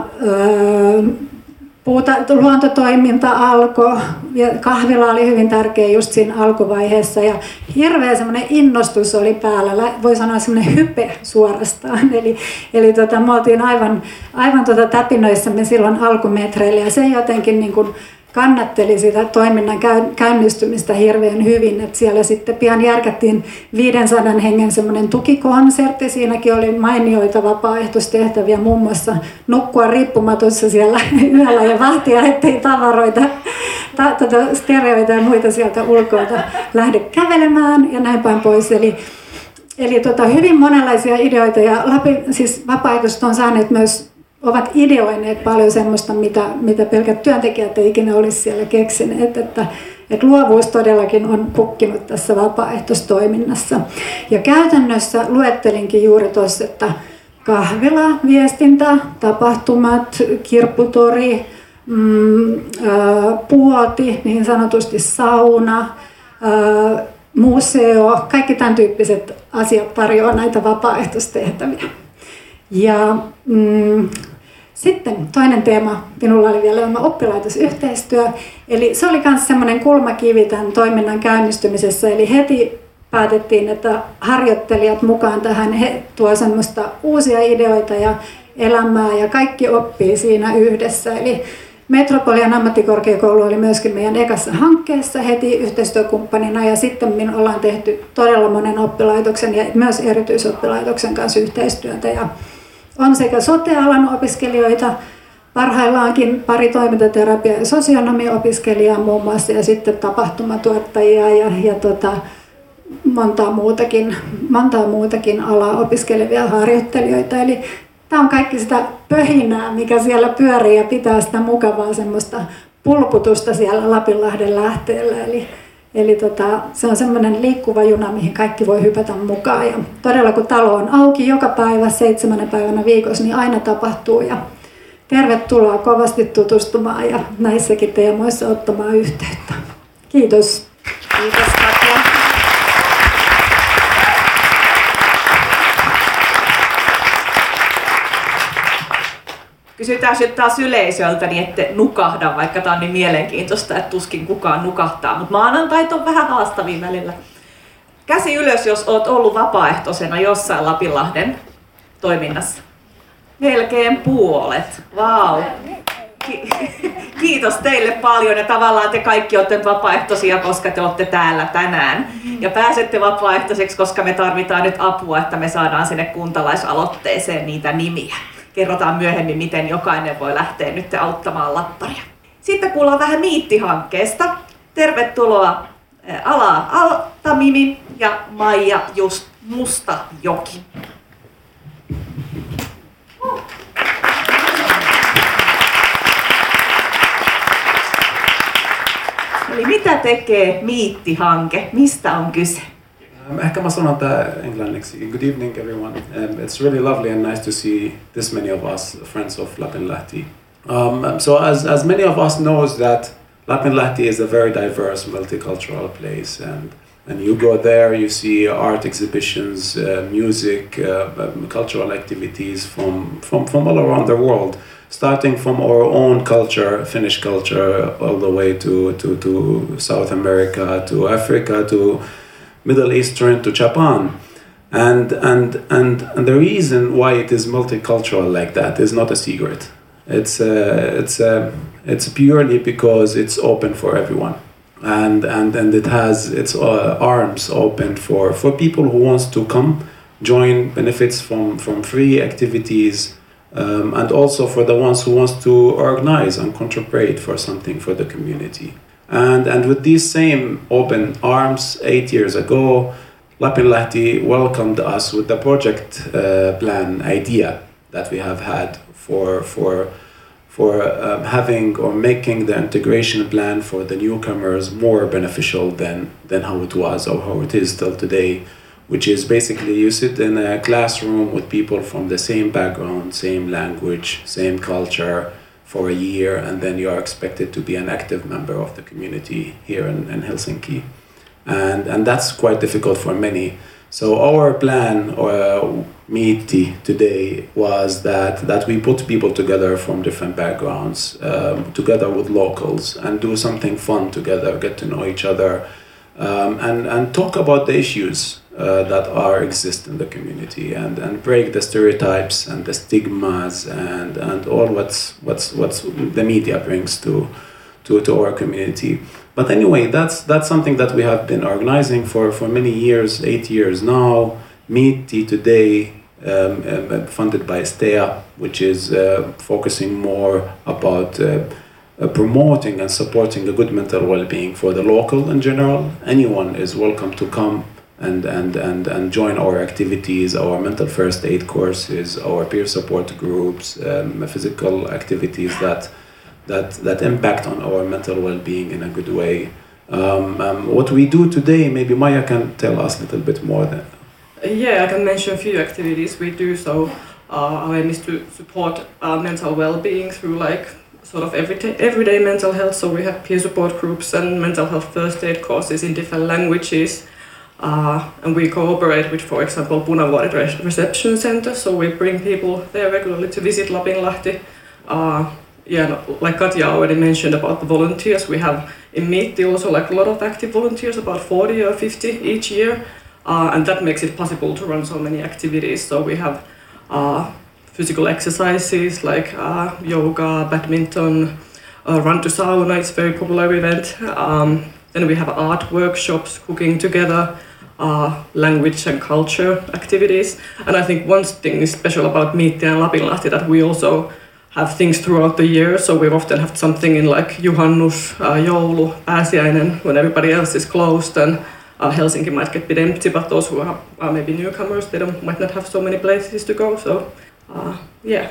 Puuta, luontotoiminta alkoi ja kahvila oli hyvin tärkeä just siinä alkuvaiheessa ja hirveä semmoinen innostus oli päällä, voi sanoa semmoinen hype suorastaan. [laughs] Eli, eli tota, me oltiin aivan, aivan tota täpinöissämme silloin alkumetreillä ja se jotenkin niin kuin kannatteli sitä toiminnan käynnistymistä hirveän hyvin. että siellä sitten pian järkättiin 500 hengen semmoinen tukikonsertti. Siinäkin oli mainioita vapaaehtoistehtäviä, muun muassa nukkua riippumatossa siellä [laughs] yöllä ja vahtia, ettei tavaroita, ta, tota, stereoita ja muita sieltä ulkoilta lähde kävelemään ja näin päin pois. Eli Eli tota, hyvin monenlaisia ideoita ja Lapin, siis vapaaehtoiset on saaneet myös ovat ideoineet paljon semmoista, mitä, mitä pelkät työntekijät ei ikinä olisi siellä keksineet. Että, että luovuus todellakin on pukkinut tässä vapaaehtoistoiminnassa. Ja käytännössä luettelinkin juuri tuossa, että kahvila, viestintä, tapahtumat, kirpputori, mm, ää, puoti, niin sanotusti sauna, ää, museo, kaikki tämän tyyppiset asiat tarjoavat näitä vapaaehtoistehtäviä. Ja mm, sitten toinen teema minulla oli vielä tämä oppilaitosyhteistyö. Eli se oli myös semmoinen kulmakivi tämän toiminnan käynnistymisessä. Eli heti päätettiin, että harjoittelijat mukaan tähän he tuo semmoista uusia ideoita ja elämää ja kaikki oppii siinä yhdessä. Eli Metropolian ammattikorkeakoulu oli myöskin meidän ekassa hankkeessa heti yhteistyökumppanina ja sitten me ollaan tehty todella monen oppilaitoksen ja myös erityisoppilaitoksen kanssa yhteistyötä. Ja on sekä sotealan opiskelijoita, parhaillaankin pari toimintaterapia- ja sosionomiopiskelijaa muun muassa ja sitten tapahtumatuottajia ja, ja tota, montaa muutakin, montaa muutakin alaa opiskelevia harjoittelijoita. Eli tämä on kaikki sitä pöhinää, mikä siellä pyörii ja pitää sitä mukavaa semmoista pulputusta siellä Lapinlahden lähteellä. Eli Eli tota, se on semmoinen liikkuva juna, mihin kaikki voi hypätä mukaan. Ja todella kun talo on auki joka päivä seitsemänä päivänä viikossa, niin aina tapahtuu. Ja tervetuloa kovasti tutustumaan ja näissäkin teemoissa ottamaan yhteyttä. Kiitos. Kiitos Katja. Kysytään sitten taas yleisöltä, niin ette nukahda, vaikka tämä on niin mielenkiintoista, että tuskin kukaan nukahtaa. Mutta maanantait on vähän haastavia välillä. Käsi ylös, jos olet ollut vapaaehtoisena jossain Lapinlahden toiminnassa. Melkein puolet. Vau. Ki- [laughs] kiitos teille paljon ja tavallaan te kaikki olette vapaaehtoisia, koska te olette täällä tänään. Ja pääsette vapaaehtoiseksi, koska me tarvitaan nyt apua, että me saadaan sinne kuntalaisaloitteeseen niitä nimiä kerrotaan myöhemmin, miten jokainen voi lähteä nyt auttamaan lapparia. Sitten kuullaan vähän Miitti-hankkeesta. Tervetuloa eh, Ala Altamimi ja Maija Just Mustajoki. Eli mitä tekee Miitti-hanke? Mistä on kyse? Good evening everyone. Um, it's really lovely and nice to see this many of us friends of Lapinlahti. Um, so as, as many of us knows that Lapinlahti is a very diverse multicultural place and and you go there you see art exhibitions uh, music uh, um, cultural activities from, from, from all around the world starting from our own culture finnish culture all the way to, to, to south america to africa to middle eastern to japan. And, and, and, and the reason why it is multicultural like that is not a secret. It's, uh, it's, uh, it's purely because it's open for everyone. And and and it has its uh, arms open for for people who wants to come join benefits from from free activities um, and also for the ones who wants to organize and contribute for something for the community and and with these same open arms eight years ago Lapinlahti welcomed us with the project uh, plan idea that we have had for for for um, having or making the integration plan for the newcomers more beneficial than, than how it was or how it is till today, which is basically you sit in a classroom with people from the same background, same language, same culture for a year, and then you are expected to be an active member of the community here in, in Helsinki. And, and that's quite difficult for many. So our plan, or uh, Meeti today, was that that we put people together from different backgrounds, um, together with locals, and do something fun together, get to know each other, um, and and talk about the issues uh, that are exist in the community, and and break the stereotypes and the stigmas and and all what's what's what's the media brings to to to our community. But anyway, that's that's something that we have been organizing for, for many years, eight years now. Meeti today, um, um, funded by STEA, which is uh, focusing more about uh, uh, promoting and supporting a good mental well-being for the local in general. Anyone is welcome to come and, and, and, and join our activities, our mental first aid courses, our peer support groups, um, physical activities that that, that impact on our mental well-being in a good way. Um, um, what we do today, maybe Maya can tell us a little bit more. Than. Yeah, I can mention a few activities we do. So uh, our aim is to support uh, mental well-being through like sort of everyday, everyday mental health. So we have peer support groups and mental health first aid courses in different languages. Uh, and we cooperate with, for example, Punavuori Reception Center. So we bring people there regularly to visit Lapinlahti. Uh, yeah, like Katja already mentioned about the volunteers, we have in Meeti also like a lot of active volunteers, about 40 or 50 each year, uh, and that makes it possible to run so many activities. So we have uh, physical exercises like uh, yoga, badminton, uh, run to sauna, it's a very popular event. Um, then we have art workshops, cooking together, uh, language and culture activities. And I think one thing is special about Meeti and Lapinlahti that we also have things throughout the year. So we often have something in like Juhannus, uh, Joulu, Pääsiäinen, when everybody else is closed and uh, Helsinki might get a bit empty, but those who are, are maybe newcomers, they don't, might not have so many places to go. So, uh, yeah.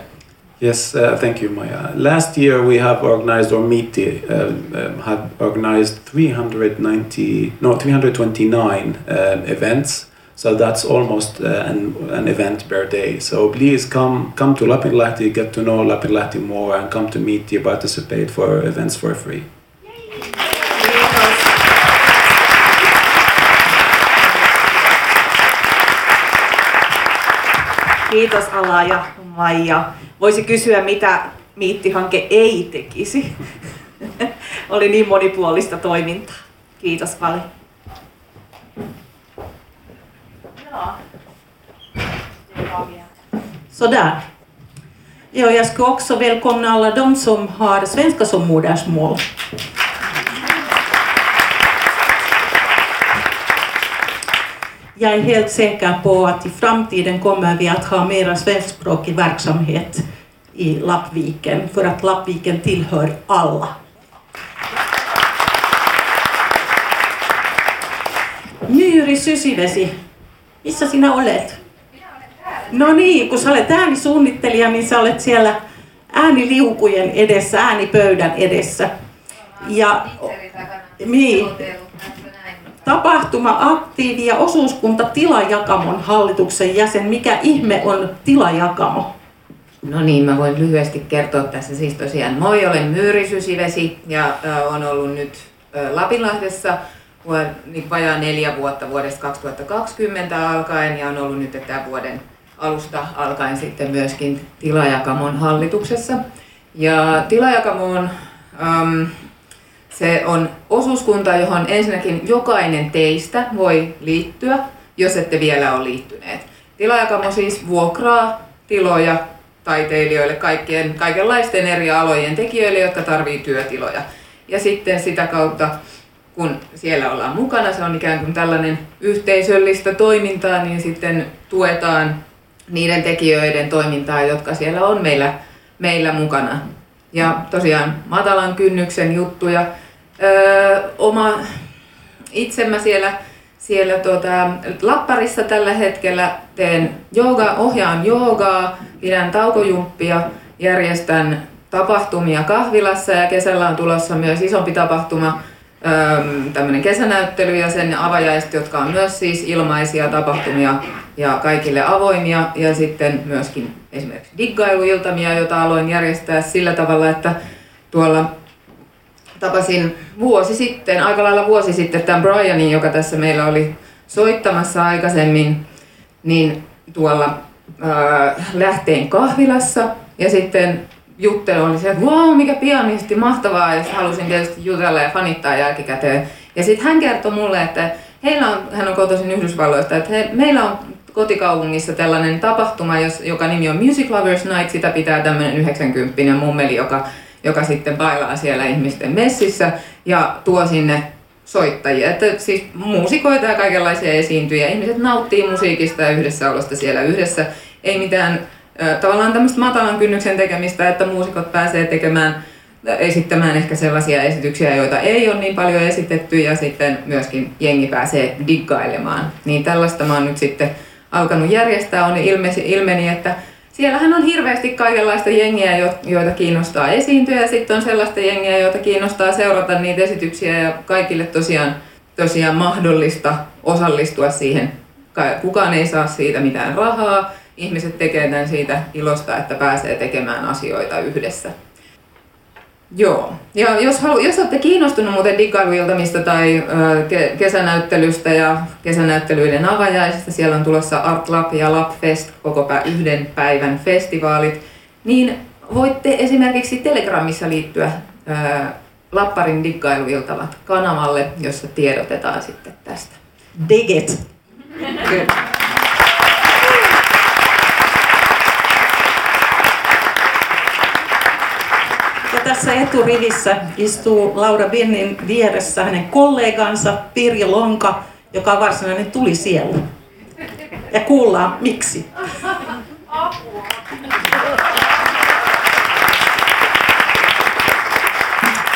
Yes, uh, thank you, Maya. Last year we have organized, or Meeti um, um, had organized 390, no, 329 um, events so that's almost uh, an, an event per day. So please come come to Lapinlahti, get to know Lapinlahti more, and come to meet you, participate for events for free. Kiitos Ala ja Maija. Voisi kysyä, mitä Miitti-hanke ei tekisi. [laughs] Oli niin monipuolista toimintaa. Kiitos Vali. Sådär. Ja, jag ska också välkomna alla de som har svenska som modersmål. Jag är helt säker på att i framtiden kommer vi att ha mera svenskspråkig verksamhet i Lappviken, för att Lappviken tillhör alla. Nyri Sysivesi, missä sinä olet? No niin, kun sä olet äänisuunnittelija, niin sä olet siellä ääniliukujen edessä, äänipöydän edessä. Ja, niin. Tapahtuma-aktiivi ja osuuskunta Tilajakamon hallituksen jäsen. Mikä ihme on Tilajakamo? No niin, mä voin lyhyesti kertoa tässä siis tosiaan. Moi, olen Myyri Sysivesi ja äh, on ollut nyt äh, Lapinlahdessa niin vajaa neljä vuotta vuodesta 2020 alkaen ja on ollut nyt tämän vuoden alusta alkaen sitten myöskin Tilajakamon hallituksessa. Ja Tilajakamo on, ähm, se on osuuskunta, johon ensinnäkin jokainen teistä voi liittyä, jos ette vielä ole liittyneet. Tilajakamo siis vuokraa tiloja taiteilijoille, kaikkien, kaikenlaisten eri alojen tekijöille, jotka tarvitsevat työtiloja. Ja sitten sitä kautta, kun siellä ollaan mukana, se on ikään kuin tällainen yhteisöllistä toimintaa, niin sitten tuetaan niiden tekijöiden toimintaa, jotka siellä on meillä, meillä mukana. Ja tosiaan matalan kynnyksen juttuja. Öö, oma itsemme siellä siellä tuota, Lapparissa tällä hetkellä teen jooga, ohjaan joogaa, pidän taukojumppia, järjestän tapahtumia kahvilassa ja kesällä on tulossa myös isompi tapahtuma, tämmöinen kesänäyttely ja sen avajaiset, jotka on myös siis ilmaisia tapahtumia ja kaikille avoimia. Ja sitten myöskin esimerkiksi diggailuiltamia, joita aloin järjestää sillä tavalla, että tuolla tapasin vuosi sitten, aika lailla vuosi sitten tämän Brianin, joka tässä meillä oli soittamassa aikaisemmin, niin tuolla ää, Lähteen kahvilassa. Ja sitten juttelu oli se, että wow, mikä pianisti, mahtavaa, ja halusin tietysti jutella ja fanittaa jälkikäteen. Ja sitten hän kertoi mulle, että heillä on, hän on kotoisin Yhdysvalloista, että he, meillä on kotikaupungissa tällainen tapahtuma, jos, joka nimi on Music Lovers Night, sitä pitää tämmöinen 90 mummeli, joka joka sitten bailaa siellä ihmisten messissä ja tuo sinne soittajia, että siis muusikoita ja kaikenlaisia esiintyjiä. Ihmiset nauttii musiikista ja yhdessäolosta siellä yhdessä. Ei mitään tavallaan tämmöistä matalan kynnyksen tekemistä, että muusikot pääsee tekemään esittämään ehkä sellaisia esityksiä, joita ei ole niin paljon esitetty ja sitten myöskin jengi pääsee diggailemaan. Niin tällaista mä oon nyt sitten alkanut järjestää. On ilmesi, ilmeni, että siellähän on hirveästi kaikenlaista jengiä, joita kiinnostaa esiintyä ja sitten on sellaista jengiä, joita kiinnostaa seurata niitä esityksiä ja kaikille tosiaan, tosiaan mahdollista osallistua siihen. Kukaan ei saa siitä mitään rahaa, ihmiset tekevät tämän siitä ilosta, että pääsee tekemään asioita yhdessä. Joo. Ja jos, halu, jos olette kiinnostunut muuten diggailuiltamista tai ö, ke, kesänäyttelystä ja kesänäyttelyiden avajaisista, siellä on tulossa Art Lab ja Lab Fest, koko pä, yhden päivän festivaalit, niin voitte esimerkiksi Telegramissa liittyä ö, Lapparin diggailuiltavat kanavalle, jossa tiedotetaan sitten tästä. Diget! Kyllä. Tässä eturivissä istuu Laura Vinnin vieressä hänen kollegansa Pirjo Lonka, joka on varsinainen tuli siellä. Ja kuullaan miksi.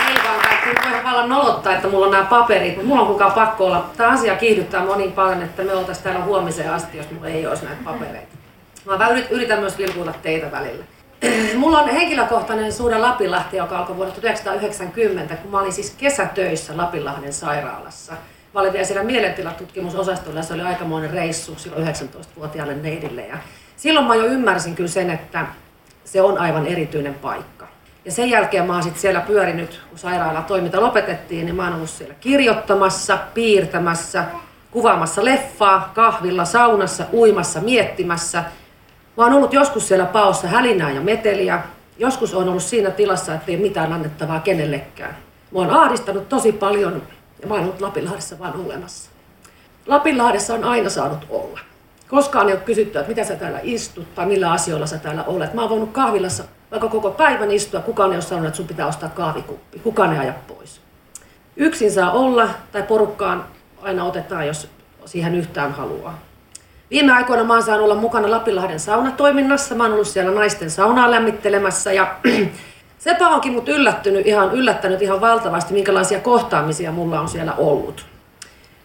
Niin vallan nolottaa, että mulla on nämä paperit, mutta mulla on kukaan pakko olla. Tämä asia kiihdyttää monin paljon, että me oltaisiin täällä huomiseen asti, jos mulla ei olisi näitä papereita. Mä yritän myös vilkuilla teitä välillä. [clears throat] Mulla on henkilökohtainen suhde Lapinlahti, joka alkoi vuonna 1990, kun mä olin siis kesätöissä Lapinlahden sairaalassa. Mä olin vielä siellä mielentilatutkimusosastolla ja se oli aikamoinen reissu silloin 19-vuotiaalle neidille. Ja silloin mä jo ymmärsin kyllä sen, että se on aivan erityinen paikka. Ja sen jälkeen mä oon sitten siellä pyörinyt, kun sairaala toiminta lopetettiin, niin mä oon ollut siellä kirjoittamassa, piirtämässä, kuvaamassa leffaa, kahvilla, saunassa, uimassa, miettimässä – Mä oon ollut joskus siellä paossa hälinää ja meteliä. Joskus on ollut siinä tilassa, että ei mitään annettavaa kenellekään. Mä oon ahdistanut tosi paljon ja mä oon ollut Lapinlahdessa vaan olemassa. Lapinlahdessa on aina saanut olla. Koskaan ei ole kysytty, että mitä sä täällä istut tai millä asioilla sä täällä olet. Mä oon voinut kahvilassa vaikka koko päivän istua. Kukaan ei ole sanonut, että sun pitää ostaa kahvikuppi. Kukaan ei aja pois. Yksin saa olla tai porukkaan aina otetaan, jos siihen yhtään haluaa. Viime aikoina mä oon saanut olla mukana Lapinlahden saunatoiminnassa. Mä oon ollut siellä naisten saunaa lämmittelemässä ja [clears throat] sepä onkin mut yllättynyt, ihan, yllättänyt ihan valtavasti, minkälaisia kohtaamisia mulla on siellä ollut.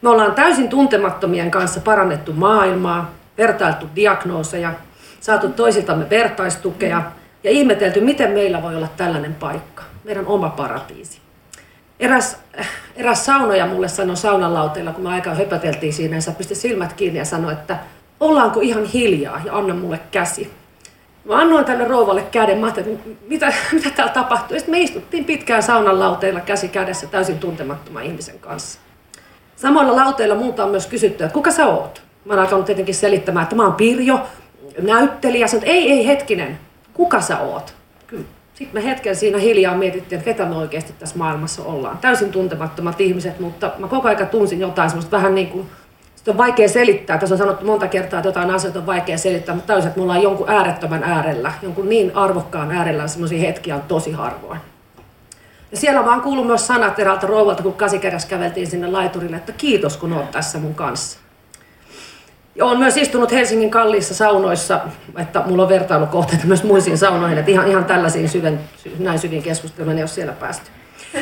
Me ollaan täysin tuntemattomien kanssa parannettu maailmaa, vertailtu diagnooseja, saatu toisiltamme vertaistukea ja ihmetelty, miten meillä voi olla tällainen paikka, meidän oma paratiisi. Eräs, eräs saunoja mulle sanoi saunan lauteilla, kun me aika höpöteltiin siinä, ja pisti silmät kiinni ja sanoi, että ollaanko ihan hiljaa ja anna mulle käsi. Mä annoin tälle rouvalle käden, mä ajattelin, että mitä, [laughs] mitä täällä tapahtuu. Sitten me istuttiin pitkään saunan lauteilla käsi kädessä täysin tuntemattoman ihmisen kanssa. Samoilla lauteilla muuta on myös kysytty, että kuka sä oot? Mä oon alkanut tietenkin selittämään, että mä oon Pirjo, näyttelijä. Sanoin, että ei, ei hetkinen, kuka sä oot? Sitten me hetken siinä hiljaa mietittiin, että ketä me oikeasti tässä maailmassa ollaan. Täysin tuntemattomat ihmiset, mutta mä koko ajan tunsin jotain semmoista vähän niin kuin, sitä on vaikea selittää. Tässä on sanottu monta kertaa, että jotain asioita on vaikea selittää, mutta täysin, että me ollaan jonkun äärettömän äärellä, jonkun niin arvokkaan äärellä, semmoisia hetkiä on tosi harvoin. Ja siellä vaan kuuluu myös sanat eräältä rouvalta, kun kasikädässä käveltiin sinne laiturille, että kiitos kun oot tässä mun kanssa. Olen myös istunut Helsingin kalliissa saunoissa, että mulla on vertailukohteita myös muisiin saunoihin, että ihan, ihan tällaisiin syven, näin syviin keskusteluihin ei ole siellä päästy.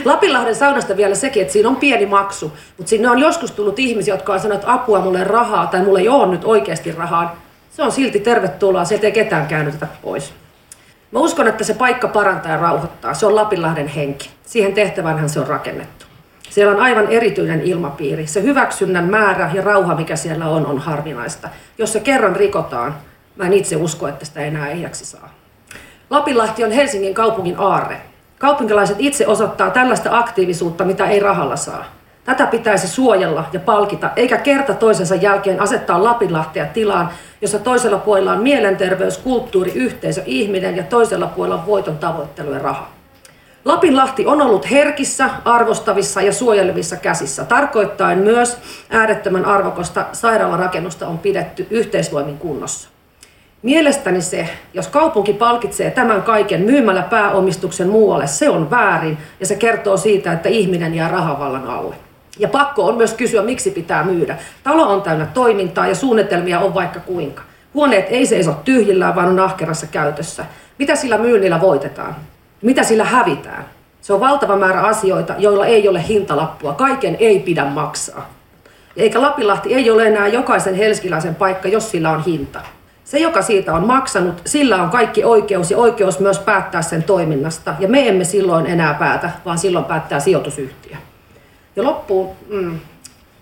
Lapinlahden saunasta vielä sekin, että siinä on pieni maksu, mutta sinne on joskus tullut ihmisiä, jotka on sanonut, että apua mulle rahaa tai mulle ei ole nyt oikeasti rahaa. Se on silti tervetuloa, sieltä ei ketään käännytetä pois. Mä uskon, että se paikka parantaa ja rauhoittaa. Se on Lapinlahden henki. Siihen tehtävänhän se on rakennettu. Siellä on aivan erityinen ilmapiiri. Se hyväksynnän määrä ja rauha, mikä siellä on, on harvinaista. Jos se kerran rikotaan, mä en itse usko, että sitä enää ehjäksi saa. Lapinlahti on Helsingin kaupungin aarre. Kaupunkilaiset itse osoittaa tällaista aktiivisuutta, mitä ei rahalla saa. Tätä pitäisi suojella ja palkita, eikä kerta toisensa jälkeen asettaa Lapinlahtea tilaan, jossa toisella puolella on mielenterveys, kulttuuri, yhteisö, ihminen ja toisella puolella on voiton tavoittelu ja raha. Lapinlahti on ollut herkissä, arvostavissa ja suojelevissa käsissä, tarkoittaen myös äärettömän arvokosta sairaalarakennusta on pidetty yhteisvoimin kunnossa. Mielestäni se, jos kaupunki palkitsee tämän kaiken myymällä pääomistuksen muualle, se on väärin ja se kertoo siitä, että ihminen jää rahavallan alle. Ja pakko on myös kysyä, miksi pitää myydä. Talo on täynnä toimintaa ja suunnitelmia on vaikka kuinka. Huoneet ei seiso tyhjillään, vaan on ahkerassa käytössä. Mitä sillä myynnillä voitetaan? Mitä sillä hävitään? Se on valtava määrä asioita, joilla ei ole hintalappua. Kaiken ei pidä maksaa. Eikä Lapilahti ei ole enää jokaisen helskiläisen paikka, jos sillä on hinta. Se, joka siitä on maksanut, sillä on kaikki oikeus ja oikeus myös päättää sen toiminnasta. Ja me emme silloin enää päätä, vaan silloin päättää sijoitusyhtiö. Ja loppuun, mm,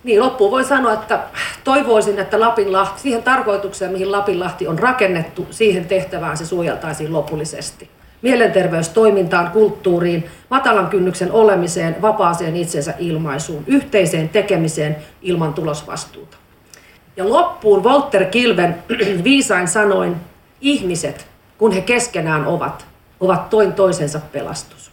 niin loppuun voi sanoa, että toivoisin, että Lapinlahti, siihen tarkoitukseen, mihin Lapinlahti on rakennettu, siihen tehtävään se suojeltaisiin lopullisesti mielenterveystoimintaan, kulttuuriin, matalan kynnyksen olemiseen, vapaaseen itsensä ilmaisuun, yhteiseen tekemiseen ilman tulosvastuuta. Ja loppuun Walter Kilven [clears throat] viisain sanoin, ihmiset, kun he keskenään ovat, ovat toin toisensa pelastus.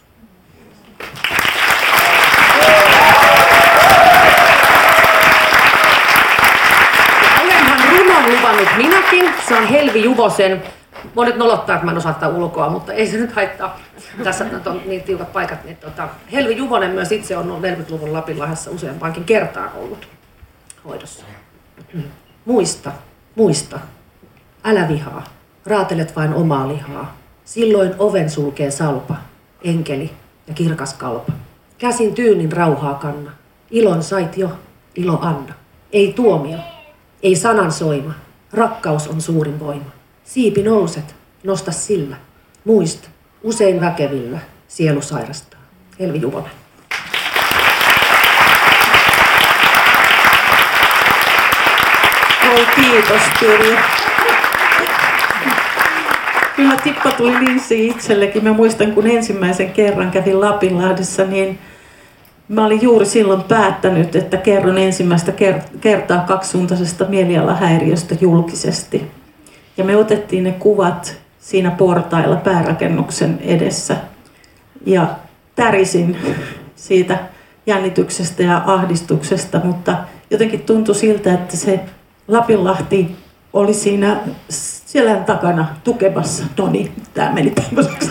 olenhan runon luvannut minäkin, se on Helvi Juvosen monet nolottaa, että mä en osaa ulkoa, mutta ei se nyt haittaa. Tässä on niin tiukat paikat. Niin tota, Helvi Juvonen myös itse on 40-luvun Lapinlahdessa useampaankin kertaan ollut hoidossa. Muista, muista. Älä vihaa. Raatelet vain omaa lihaa. Silloin oven sulkee salpa, enkeli ja kirkas kalpa. Käsin tyynin rauhaa kanna. Ilon sait jo, ilo anna. Ei tuomio, ei sanan soima. Rakkaus on suurin voima. Siipi nouset, nosta sillä. Muista, usein väkevillä, sielu sairastaa. Elvi Juvonen. Kiitos Pirjo. Kyllä tippa tuli linssiin itsellekin. Mä muistan, kun ensimmäisen kerran kävin Lapinlahdessa, niin Mä olin juuri silloin päättänyt, että kerron ensimmäistä kertaa kaksisuuntaisesta mielialahäiriöstä julkisesti. Ja me otettiin ne kuvat siinä portailla päärakennuksen edessä. Ja tärisin siitä jännityksestä ja ahdistuksesta, mutta jotenkin tuntui siltä, että se Lapinlahti oli siinä selän takana tukemassa. No niin, tämä meni tämmöiseksi.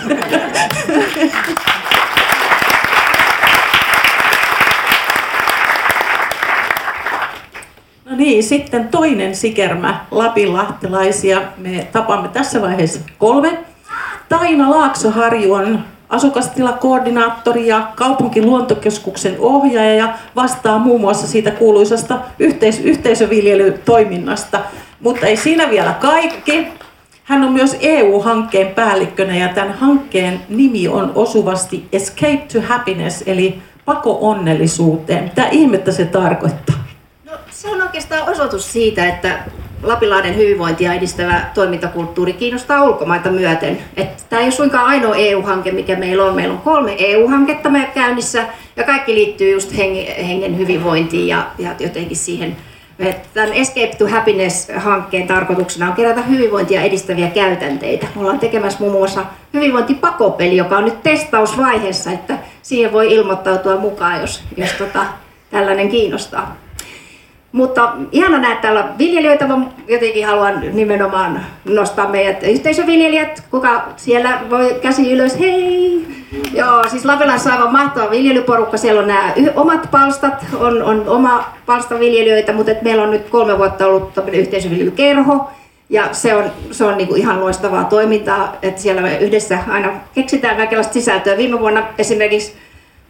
No niin, sitten toinen sikermä lapinlahtelaisia. Me tapamme tässä vaiheessa kolme. Taina Laaksoharju on asukastilakoordinaattori ja kaupunkiluontokeskuksen ohjaaja ja vastaa muun muassa siitä kuuluisasta yhteis- yhteisöviljelytoiminnasta. Mutta ei siinä vielä kaikki. Hän on myös EU-hankkeen päällikkönä ja tämän hankkeen nimi on osuvasti Escape to Happiness eli pako-onnellisuuteen. Mitä ihmettä se tarkoittaa? Se on oikeastaan osoitus siitä, että Lapinlahden hyvinvointia edistävä toimintakulttuuri kiinnostaa ulkomaita myöten. Tämä ei ole suinkaan ainoa EU-hanke, mikä meillä on. Meillä on kolme EU-hanketta käynnissä ja kaikki liittyy just hengen hyvinvointiin ja, ja jotenkin siihen. Tämän Escape to Happiness-hankkeen tarkoituksena on kerätä hyvinvointia edistäviä käytänteitä. Me ollaan tekemässä muun muassa hyvinvointipakopeli, joka on nyt testausvaiheessa, että siihen voi ilmoittautua mukaan, jos, jos tota, tällainen kiinnostaa. Mutta ihana nähdä täällä viljelijöitä, mä jotenkin haluan nimenomaan nostaa meidät yhteisöviljelijät, kuka siellä voi käsi ylös, hei! Joo, siis Lapilassa on aivan mahtava viljelyporukka, siellä on nämä omat palstat, on, on oma palstaviljelijöitä, mutta et meillä on nyt kolme vuotta ollut yhteisöviljelykerho, ja se on, se on niinku ihan loistavaa toimintaa, että siellä me yhdessä aina keksitään kaikenlaista sisältöä. Viime vuonna esimerkiksi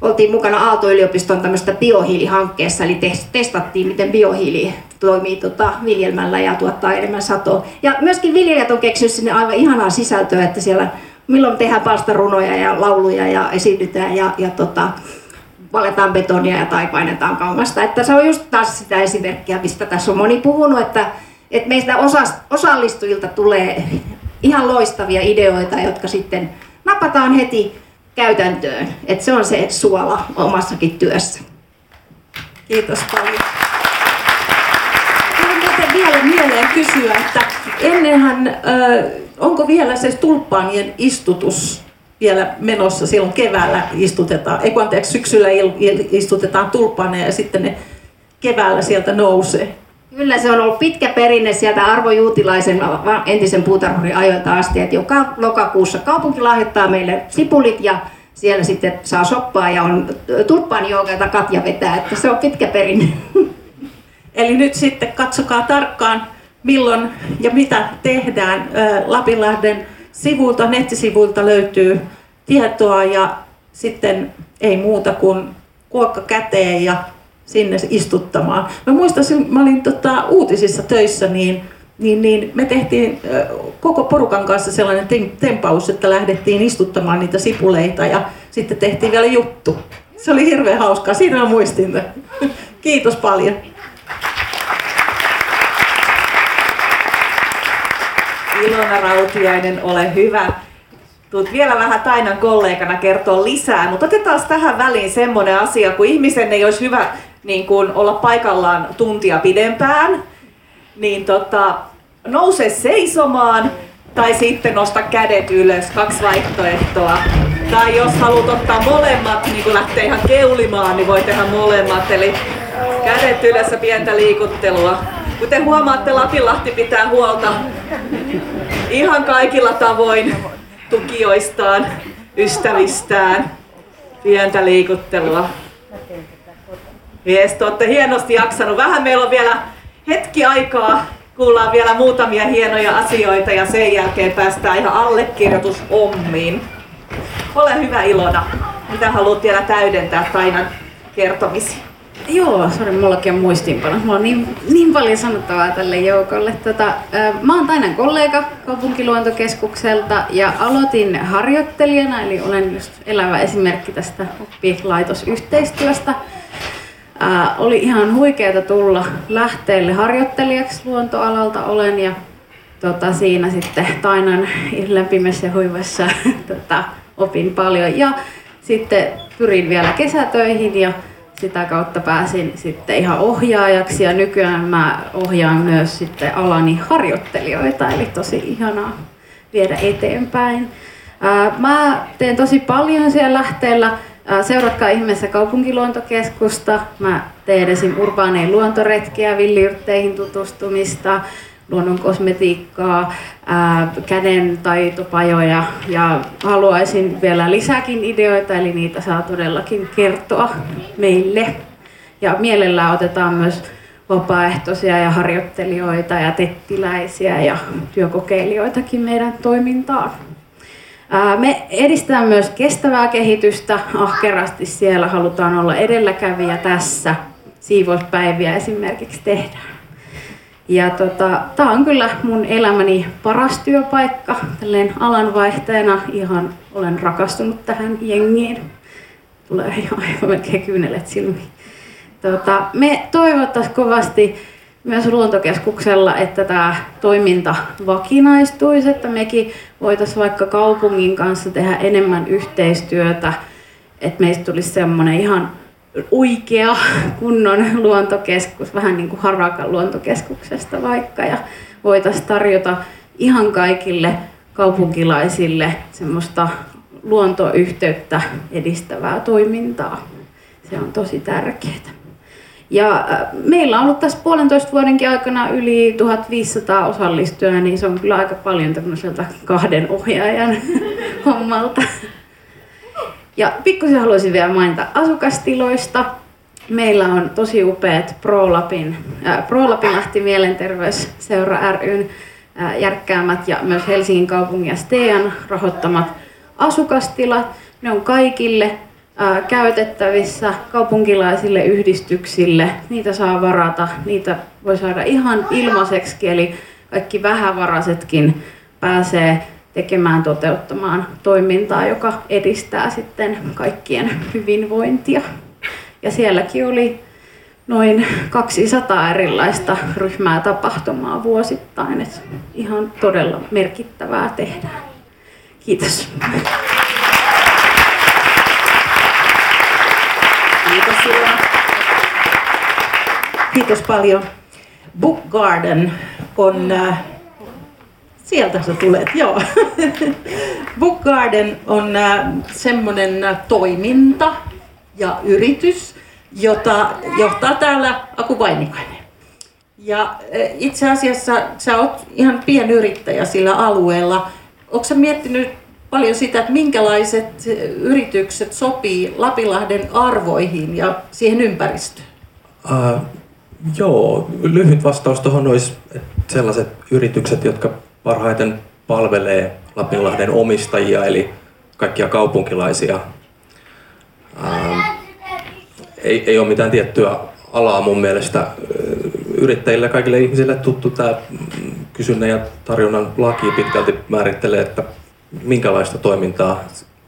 oltiin mukana Aalto-yliopiston tämmöistä biohiilihankkeessa, eli testattiin, miten biohiili toimii tota, viljelmällä ja tuottaa enemmän satoa. Ja myöskin viljelijät on keksinyt sinne aivan ihanaa sisältöä, että siellä milloin tehdään palstarunoja ja lauluja ja esiinnytään ja, ja tota, valetaan betonia ja tai painetaan kangasta. Että se on just taas sitä esimerkkiä, mistä tässä on moni puhunut, että, että meistä osallistujilta tulee ihan loistavia ideoita, jotka sitten napataan heti käytäntöön. Että se on se suola omassakin työssä. Kiitos paljon. Haluan vielä mieleen kysyä, että ennenhän, äh, onko vielä se tulppaanien istutus vielä menossa silloin keväällä istutetaan, ei anteeksi, syksyllä istutetaan tulppaaneja ja sitten ne keväällä sieltä nousee. Kyllä se on ollut pitkä perinne sieltä Arvo Juutilaisen entisen puutarhurin ajoilta asti, että joka lokakuussa kaupunki lahjoittaa meille sipulit ja siellä sitten saa soppaa ja on tulppaan jota Katja vetää, että se on pitkä perinne. [laughs] Eli nyt sitten katsokaa tarkkaan milloin ja mitä tehdään. Lapinlahden sivuilta, nettisivuilta löytyy tietoa ja sitten ei muuta kuin kuokka käteen ja sinne istuttamaan. Mä muistan, mä olin tota, uutisissa töissä, niin, niin, niin me tehtiin koko porukan kanssa sellainen tempaus, että lähdettiin istuttamaan niitä sipuleita ja sitten tehtiin vielä juttu. Se oli hirveän hauskaa, siinä mä muistin. [laughs] Kiitos paljon. Ilona Rautiainen, ole hyvä. Tuut vielä vähän Tainan kollegana kertoa lisää, mutta otetaan tähän väliin semmoinen asia, kun ihmisen ei olisi hyvä niin kuin olla paikallaan tuntia pidempään, niin tota, nouse seisomaan tai sitten nosta kädet ylös, kaksi vaihtoehtoa. Tai jos haluat ottaa molemmat, niin kun lähtee ihan keulimaan, niin voi tehdä molemmat. Eli kädet ylös ja pientä liikuttelua. Kuten huomaatte, Lapinlahti pitää huolta ihan kaikilla tavoin tukijoistaan, ystävistään. Pientä liikuttelua. Jes, olette hienosti jaksanut. Vähän meillä on vielä hetki aikaa. Kuullaan vielä muutamia hienoja asioita ja sen jälkeen päästään ihan allekirjoitushommiin. Ole hyvä Ilona. Mitä haluat vielä täydentää Tainan kertomisi? Joo, sori, mullakin on muistiinpano. Mulla on niin, niin paljon sanottavaa tälle joukolle. Tota, mä oon Tainan kollega kaupunkiluontokeskukselta ja aloitin harjoittelijana, eli olen just elävä esimerkki tästä oppilaitosyhteistyöstä. Ää, oli ihan huikeeta tulla lähteelle harjoittelijaksi luontoalalta olen ja tota, siinä sitten Tainan lämpimässä huivassa [laughs] tota, opin paljon ja sitten pyrin vielä kesätöihin ja sitä kautta pääsin sitten ihan ohjaajaksi ja nykyään mä ohjaan myös sitten alani harjoittelijoita, eli tosi ihanaa viedä eteenpäin. Mä teen tosi paljon siellä lähteellä. Seuratkaa ihmeessä kaupunkiluontokeskusta. Mä teen esim. urbaanein luontoretkiä, villiyrtteihin tutustumista, luonnon kosmetiikkaa, käden taitopajoja ja haluaisin vielä lisääkin ideoita, eli niitä saa todellakin kertoa meille. Ja mielellään otetaan myös vapaaehtoisia ja harjoittelijoita ja tettiläisiä ja työkokeilijoitakin meidän toimintaan. Me edistetään myös kestävää kehitystä ahkerasti siellä, halutaan olla edelläkävijä tässä. Siivouspäiviä esimerkiksi tehdään. Ja tota, tämä on kyllä mun elämäni paras työpaikka. Tälleen alanvaihteena ihan olen rakastunut tähän jengiin. tulee ihan [laughs] aivan melkein kyynelet silmiin. Tota, me toivottaisiin kovasti myös luontokeskuksella, että tämä toiminta vakinaistuisi, että mekin voitaisiin vaikka kaupungin kanssa tehdä enemmän yhteistyötä, että meistä tulisi semmoinen ihan oikea kunnon luontokeskus, vähän niin kuin Harakan luontokeskuksesta vaikka, ja voitaisiin tarjota ihan kaikille kaupunkilaisille semmoista luontoyhteyttä edistävää toimintaa. Se on tosi tärkeää. Ja äh, meillä on ollut tässä puolentoista vuodenkin aikana yli 1500 osallistujaa, niin se on kyllä aika paljon tämmöiseltä kahden ohjaajan [laughs] hommalta. Ja pikkusen haluaisin vielä mainita asukastiloista. Meillä on tosi upeat ProLapin, äh, ProLapinlahti Mielenterveysseura ryn äh, järkkäämät ja myös Helsingin kaupungin ja STEAN rahoittamat asukastilat. Ne on kaikille käytettävissä kaupunkilaisille yhdistyksille. Niitä saa varata, niitä voi saada ihan ilmaiseksi, eli kaikki vähävaraisetkin pääsee tekemään, toteuttamaan toimintaa, joka edistää sitten kaikkien hyvinvointia. Ja sielläkin oli noin 200 erilaista ryhmää tapahtumaa vuosittain, että ihan todella merkittävää tehdään. Kiitos Kiitos paljon. Book Garden on, äh, sieltä sä tulet, joo. [laughs] Book Garden on äh, semmoinen äh, toiminta ja yritys, jota johtaa täällä Aku Vainikainen. Ja äh, itse asiassa sä oot ihan pienyrittäjä sillä alueella. Onko sä miettinyt paljon sitä, että minkälaiset yritykset sopii Lapinlahden arvoihin ja siihen ympäristöön? Uh, joo, lyhyt vastaus tuohon olisi että sellaiset yritykset, jotka parhaiten palvelee Lapinlahden omistajia, eli kaikkia kaupunkilaisia. Uh, ei, ei ole mitään tiettyä alaa mun mielestä. Yrittäjille kaikille ihmisille tuttu tämä kysynnän ja tarjonnan laki pitkälti määrittelee, että minkälaista toimintaa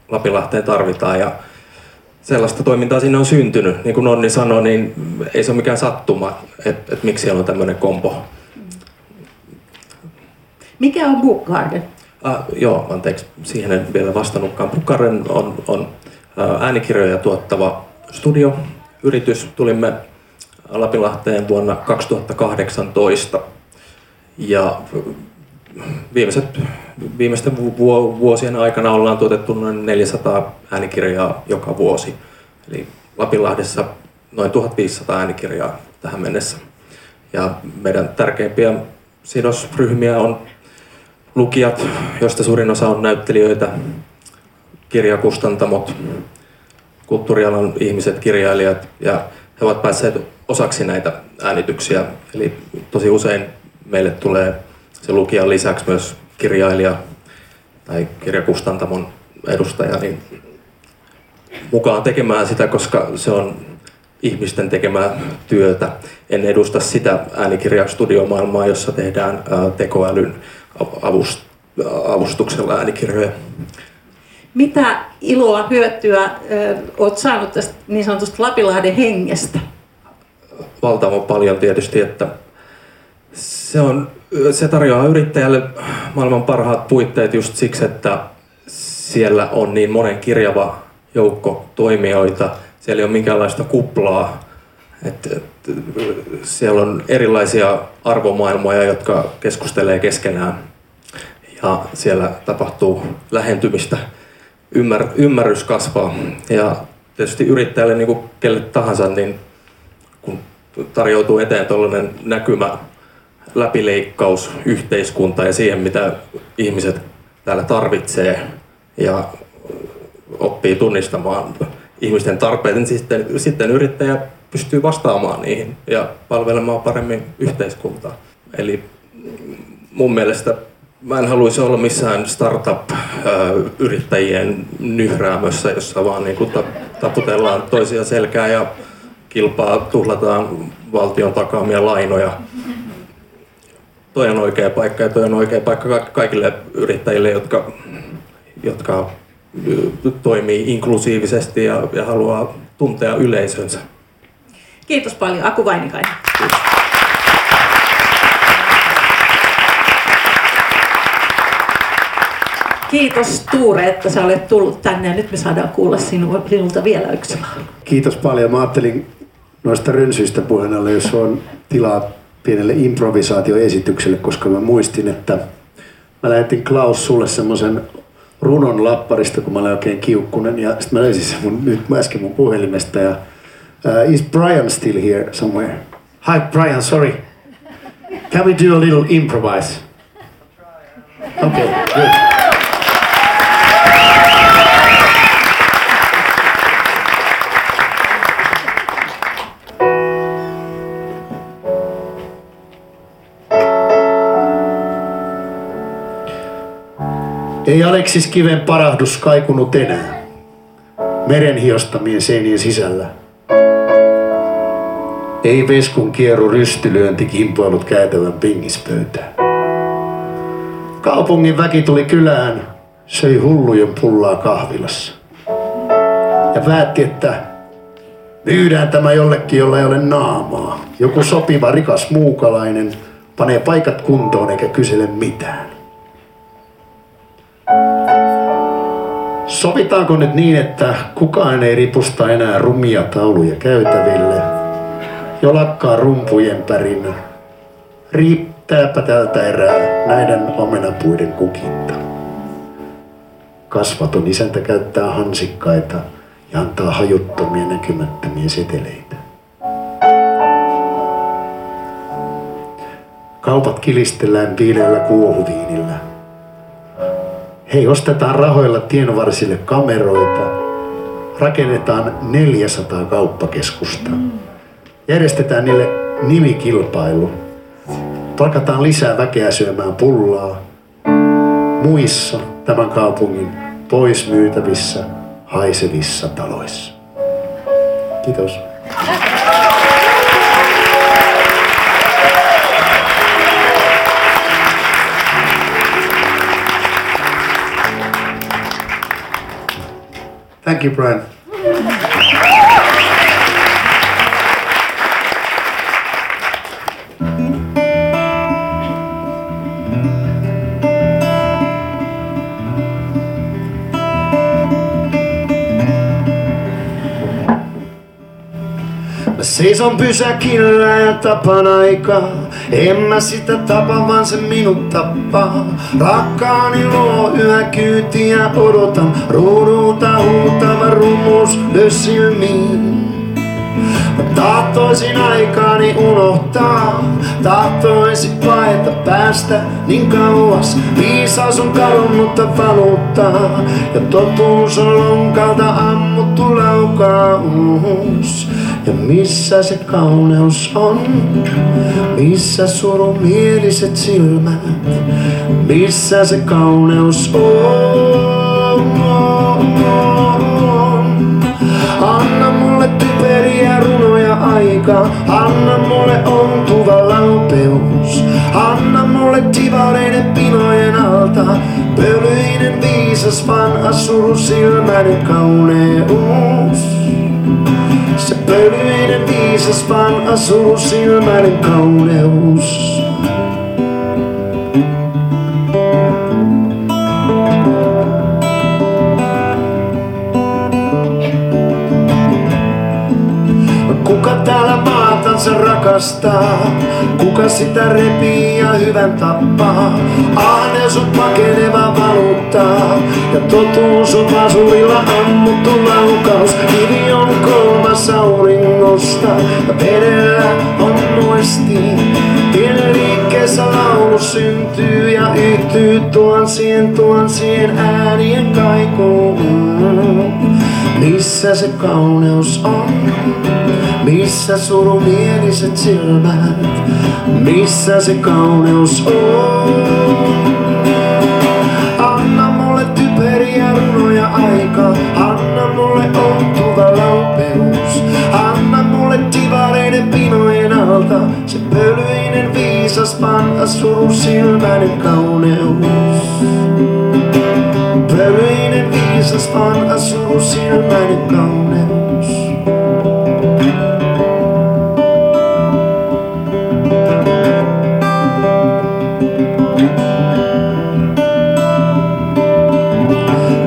Lapinlahteen tarvitaan ja sellaista toimintaa sinne on syntynyt. Niin kuin Onni sanoi, niin ei se ole mikään sattuma, että, että miksi siellä on tämmöinen kompo. Mikä on Book Garden? Ah, joo, anteeksi, siihen en vielä vastannutkaan. Book Garden on, on äänikirjoja tuottava studio, yritys. Tulimme Lapinlahteen vuonna 2018 ja viimeiset, viimeisten vuosien aikana ollaan tuotettu noin 400 äänikirjaa joka vuosi. Eli Lapinlahdessa noin 1500 äänikirjaa tähän mennessä. Ja meidän tärkeimpiä sidosryhmiä on lukijat, joista suurin osa on näyttelijöitä, kirjakustantamot, kulttuurialan ihmiset, kirjailijat, ja he ovat päässeet osaksi näitä äänityksiä. Eli tosi usein meille tulee se lukijan lisäksi myös kirjailija tai kirjakustantamon edustaja niin mukaan tekemään sitä, koska se on ihmisten tekemää työtä. En edusta sitä äänikirjastudiomaailmaa, jossa tehdään tekoälyn avustuksella äänikirjoja. Mitä iloa, hyötyä olet saanut tästä niin sanotusta Lapinlahden hengestä? Valtavan paljon tietysti, että se, on, se tarjoaa yrittäjälle maailman parhaat puitteet just siksi, että siellä on niin monen kirjava joukko toimijoita. Siellä ei ole minkäänlaista kuplaa. Et, et, siellä on erilaisia arvomaailmoja, jotka keskustelee keskenään. Ja siellä tapahtuu lähentymistä, ymmär, ymmärrys kasvaa. Ja tietysti yrittäjälle, niin kuin kelle tahansa, niin kun tarjoutuu eteen tällainen näkymä läpileikkaus yhteiskunta ja siihen, mitä ihmiset täällä tarvitsee ja oppii tunnistamaan ihmisten tarpeet, niin sitten, sitten yrittäjä pystyy vastaamaan niihin ja palvelemaan paremmin yhteiskuntaa. Eli mun mielestä mä en haluaisi olla missään startup-yrittäjien nyhräämössä, jossa vaan niin kuin taputellaan toisia selkää ja kilpaa, tuhlataan valtion takaamia lainoja toi on oikea paikka ja toi on oikea paikka kaikille yrittäjille, jotka, jotka toimii inklusiivisesti ja, ja haluaa tuntea yleisönsä. Kiitos paljon, Aku Vainikainen. Kiitos Tuure, että sä olet tullut tänne ja nyt me saadaan kuulla sinu, sinulta vielä yksi. Kiitos paljon. Mä ajattelin noista rönsyistä puheen alle, jos on tilaa pienelle improvisaatioesitykselle, koska mä muistin, että mä lähetin Klaus sulle semmoisen runon lapparista, kun mä olin oikein kiukkunen. Ja sitten mä löysin sen mun, nyt äsken mun puhelimesta. Ja, uh, is Brian still here somewhere? Hi Brian, sorry. Can we do a little improvise? Okay, good. Ei Aleksis Kiven parahdus kaikunut enää. Meren hiostamien seinien sisällä. Ei veskun kierru rystylyönti kimpoilut käytävän pingispöytään. Kaupungin väki tuli kylään, söi hullujen pullaa kahvilassa. Ja päätti, että myydään tämä jollekin, jolla ei ole naamaa. Joku sopiva rikas muukalainen panee paikat kuntoon eikä kysele mitään. Sovitaanko nyt niin, että kukaan ei ripusta enää rumia tauluja käytäville? Jo lakkaa rumpujen pärinä. Riittääpä tältä erää näiden omenapuiden kukinta. Kasvaton isäntä käyttää hansikkaita ja antaa hajuttomia näkymättömiä seteleitä. Kaupat kilistellään viileällä kuohuviinillä. Hei, ostetaan rahoilla tienvarsille kameroita. Rakennetaan 400 kauppakeskusta. Järjestetään niille nimikilpailu. Palkataan lisää väkeä syömään pullaa. Muissa tämän kaupungin pois myytävissä, haisevissa taloissa. Kiitos. Thank you, Brian. Mä seison pysäkillä ja tapan aikaa. En mä sitä tapa, vaan se minut tappaa. Rakkaani luo yhä kyytiä odotan. Ruudulta huutava rummus silmiin. Mä tahtoisin aikaani unohtaa, tahtoisin paeta päästä niin kauas. Viisaus on kadonnutta valuuttaa ja totuus on lonkalta ammuttu laukaus. Ja missä se kauneus on? Missä surumieliset silmät? Missä se kauneus on? Anna mulle typeriä runoja aikaa, anna mulle ontuva laupeus. Anna mulle divareiden pinojen alta, pölyinen viisas vanha surusilmäinen kauneus. Pölyinen viisas vanha surusilmäinen kauneus. Kuka täällä maatansa rakastaa? Kuka sitä repii ja hyvän tappaa? Ahneus on pakeneva valuuttaa ja totuus on vasurilla ammuttu laukaus. Kivi on kolmas auringosta ja vedellä on muisti. Pienen liikkeessä laulu syntyy ja yhtyy tuhansien tuhansien äänien kaikuun. Missä se kauneus on? Missä surumieliset silmät? Missä se kauneus on? Vanha surusilmäinen kauneus. Pölyinen viisas vanha surusilmäinen kauneus.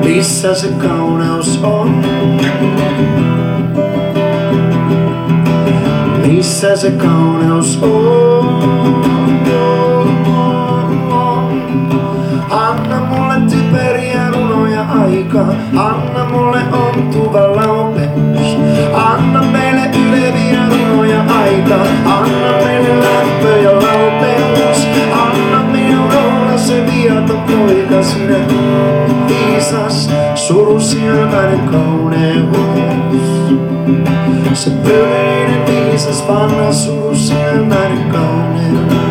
Missä se kauneus on? Missä se kauneus on? Aika, anna mulle ontuva laupeus. Anna meille yleviä runoja aika, anna meille lämpö ja laupeus. Anna minun olla se viaton poika, sinä viisas, surusilmäinen kauneus. Se pöleinen viisas, vanha surusilmäinen kauneus.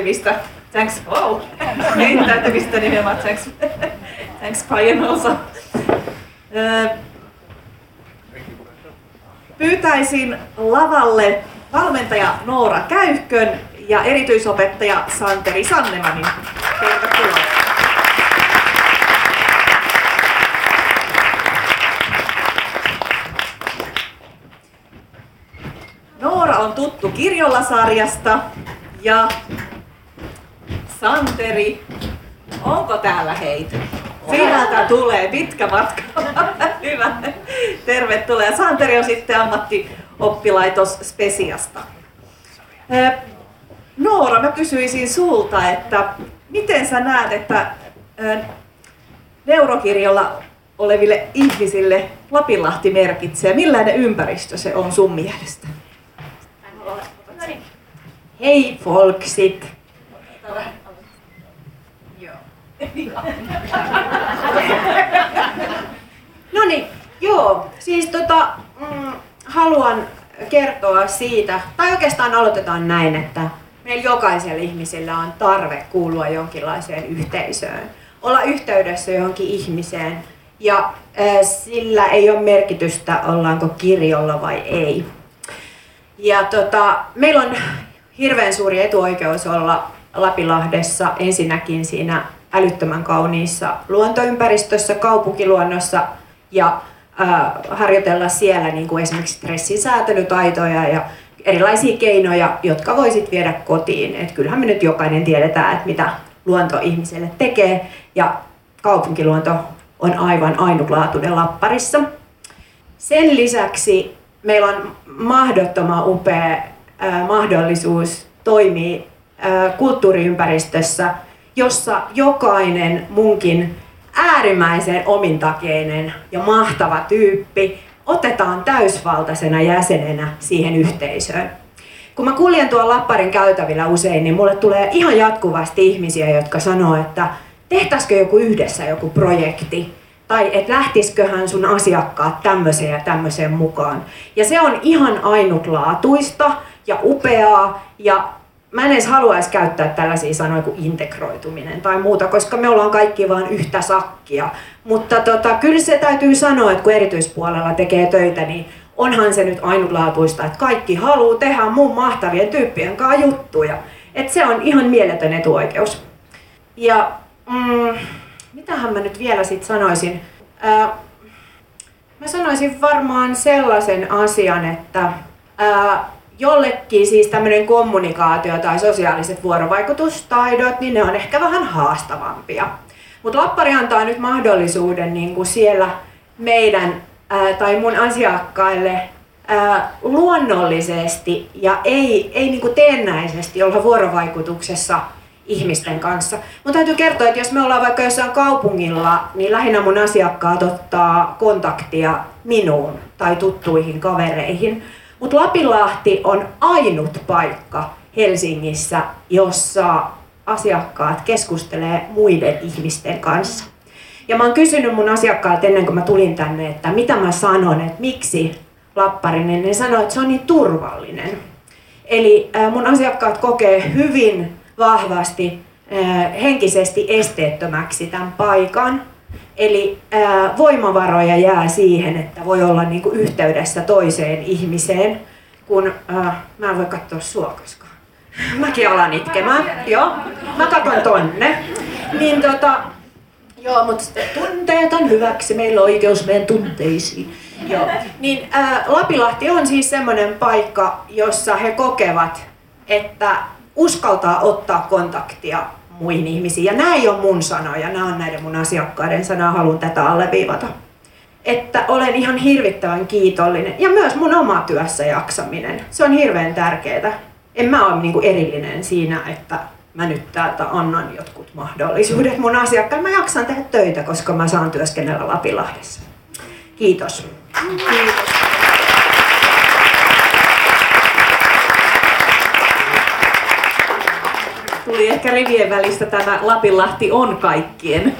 Heittäytymistä. Thanks, wow. heittäytymistä nimenomaan. Thanks, thanks paljon. Ö, Pyytäisin lavalle valmentaja Noora Käyhkön ja erityisopettaja Santeri Sannemanin. Tervetuloa. Noora on tuttu Kirjolla-sarjasta ja Santeri, onko täällä heitä? Sieltä tulee pitkä matka. [laughs] Hyvä. Tervetuloa. Santeri on sitten ammattioppilaitos Spesiasta. Noora, mä kysyisin sulta, että miten sä näet, että ö, neurokirjolla oleville ihmisille Lapinlahti merkitsee? Millainen ympäristö se on sun mielestä? Hei folksit! [laughs] No niin, joo. Siis tota, mm, haluan kertoa siitä, tai oikeastaan aloitetaan näin, että meillä jokaisella ihmisellä on tarve kuulua jonkinlaiseen yhteisöön. Olla yhteydessä johonkin ihmiseen, ja sillä ei ole merkitystä, ollaanko kirjolla vai ei. Ja tota, meillä on hirveän suuri etuoikeus olla Lapilahdessa ensinnäkin siinä älyttömän kauniissa luontoympäristössä, kaupunkiluonnossa ja äh, harjoitella siellä niin kuin esimerkiksi stressin säätelytaitoja ja erilaisia keinoja, jotka voisit viedä kotiin. Et kyllähän me nyt jokainen tiedetään, että mitä luonto ihmiselle tekee ja kaupunkiluonto on aivan ainutlaatuinen Lapparissa. Sen lisäksi meillä on mahdottoman upea äh, mahdollisuus toimia äh, kulttuuriympäristössä, jossa jokainen munkin äärimmäisen omintakeinen ja mahtava tyyppi otetaan täysvaltaisena jäsenenä siihen yhteisöön. Kun mä kuljen tuolla Lapparin käytävillä usein, niin mulle tulee ihan jatkuvasti ihmisiä, jotka sanoo, että tehtäisikö joku yhdessä joku projekti, tai että lähtisiköhän sun asiakkaat tämmöiseen ja tämmöiseen mukaan. Ja se on ihan ainutlaatuista ja upeaa, ja mä en edes haluaisi käyttää tällaisia sanoja kuin integroituminen tai muuta, koska me ollaan kaikki vain yhtä sakkia. Mutta tota, kyllä se täytyy sanoa, että kun erityispuolella tekee töitä, niin onhan se nyt ainutlaatuista, että kaikki haluaa tehdä mun mahtavien tyyppien kanssa juttuja. Et se on ihan mieletön etuoikeus. Ja mm, mitähän mä nyt vielä sit sanoisin? Ää, mä sanoisin varmaan sellaisen asian, että ää, jollekin siis tämmöinen kommunikaatio tai sosiaaliset vuorovaikutustaidot, niin ne on ehkä vähän haastavampia. Mutta Lappari antaa nyt mahdollisuuden niin kuin siellä meidän ää, tai mun asiakkaille ää, luonnollisesti ja ei, ei niin kuin teennäisesti olla vuorovaikutuksessa ihmisten kanssa. Mutta täytyy kertoa, että jos me ollaan vaikka jossain kaupungilla, niin lähinnä mun asiakkaat ottaa kontaktia minuun tai tuttuihin kavereihin. Mutta Lapinlahti on ainut paikka Helsingissä, jossa asiakkaat keskustelee muiden ihmisten kanssa. Ja mä oon kysynyt mun asiakkaat ennen kuin mä tulin tänne, että mitä mä sanon, että miksi Lapparinen. Ne sanoi, että se on niin turvallinen. Eli mun asiakkaat kokee hyvin vahvasti henkisesti esteettömäksi tämän paikan. Eli voimavaroja jää siihen, että voi olla niinku yhteydessä toiseen ihmiseen, kun mä en voi katsoa sua koskaan. Mäkin alan itkemään, joo. Mä katson tonne. Niin tota, joo, mutta tunteet on hyväksi, meillä on oikeus meidän tunteisiin. Joo. Niin ää, Lapilahti on siis semmoinen paikka, jossa he kokevat, että uskaltaa ottaa kontaktia muihin ihmisiin. Ja nämä ei ole mun sanoja, nämä on näiden mun asiakkaiden sanoja, haluan tätä alleviivata. Että olen ihan hirvittävän kiitollinen. Ja myös mun oma työssä jaksaminen. Se on hirveän tärkeää. En mä ole niinku erillinen siinä, että mä nyt täältä annan jotkut mahdollisuudet mun asiakkaille. Mä jaksan tehdä töitä, koska mä saan työskennellä Lapilahdessa. Kiitos. Kiitos. Tuli ehkä rivien välistä tämä Lapinlahti on kaikkien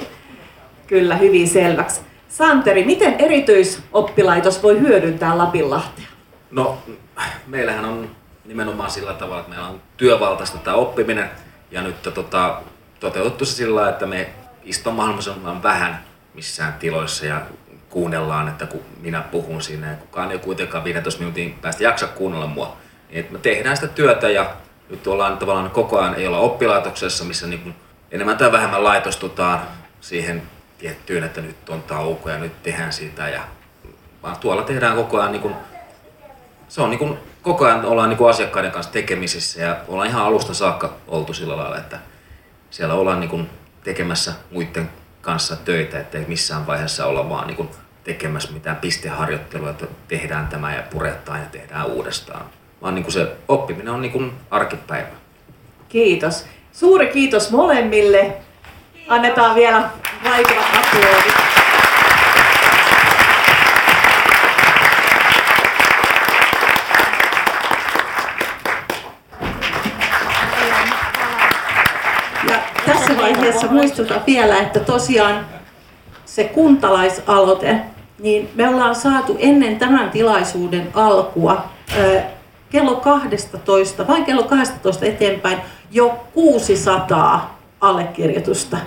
kyllä hyvin selväksi. Santeri, miten erityisoppilaitos voi hyödyntää Lapinlahtea? No, meillähän on nimenomaan sillä tavalla, että meillä on työvaltaista tämä oppiminen ja nyt tota, toteutettu se sillä että me istumme mahdollisimman vähän missään tiloissa ja kuunnellaan, että kun minä puhun siinä ja kukaan ei kuitenkaan 15 minuutin päästä jaksa kuunnella mua. Niin että me tehdään sitä työtä ja nyt ollaan tavallaan koko ajan, ei olla oppilaitoksessa, missä niin kuin enemmän tai vähemmän laitostutaan siihen tiettyyn, että nyt on tauko ja nyt tehdään sitä. Ja, vaan tuolla tehdään koko ajan, niin kuin, se on niin kuin, koko ajan ollaan niin kuin asiakkaiden kanssa tekemisissä ja ollaan ihan alusta saakka oltu sillä lailla, että siellä ollaan niin kuin tekemässä muiden kanssa töitä, ettei missään vaiheessa olla vaan niin kuin tekemässä mitään pisteharjoittelua, että tehdään tämä ja puretaan ja tehdään uudestaan. Vaan niin kuin se oppiminen on niin kuin arkipäivä. Kiitos. Suuri kiitos molemmille. Annetaan vielä vaikuvat aplodit. Ja tässä vaiheessa muistutan vielä, että tosiaan se kuntalaisaloite, niin me ollaan saatu ennen tämän tilaisuuden alkua kello 12, vain kello 12 eteenpäin jo 600 allekirjoitusta.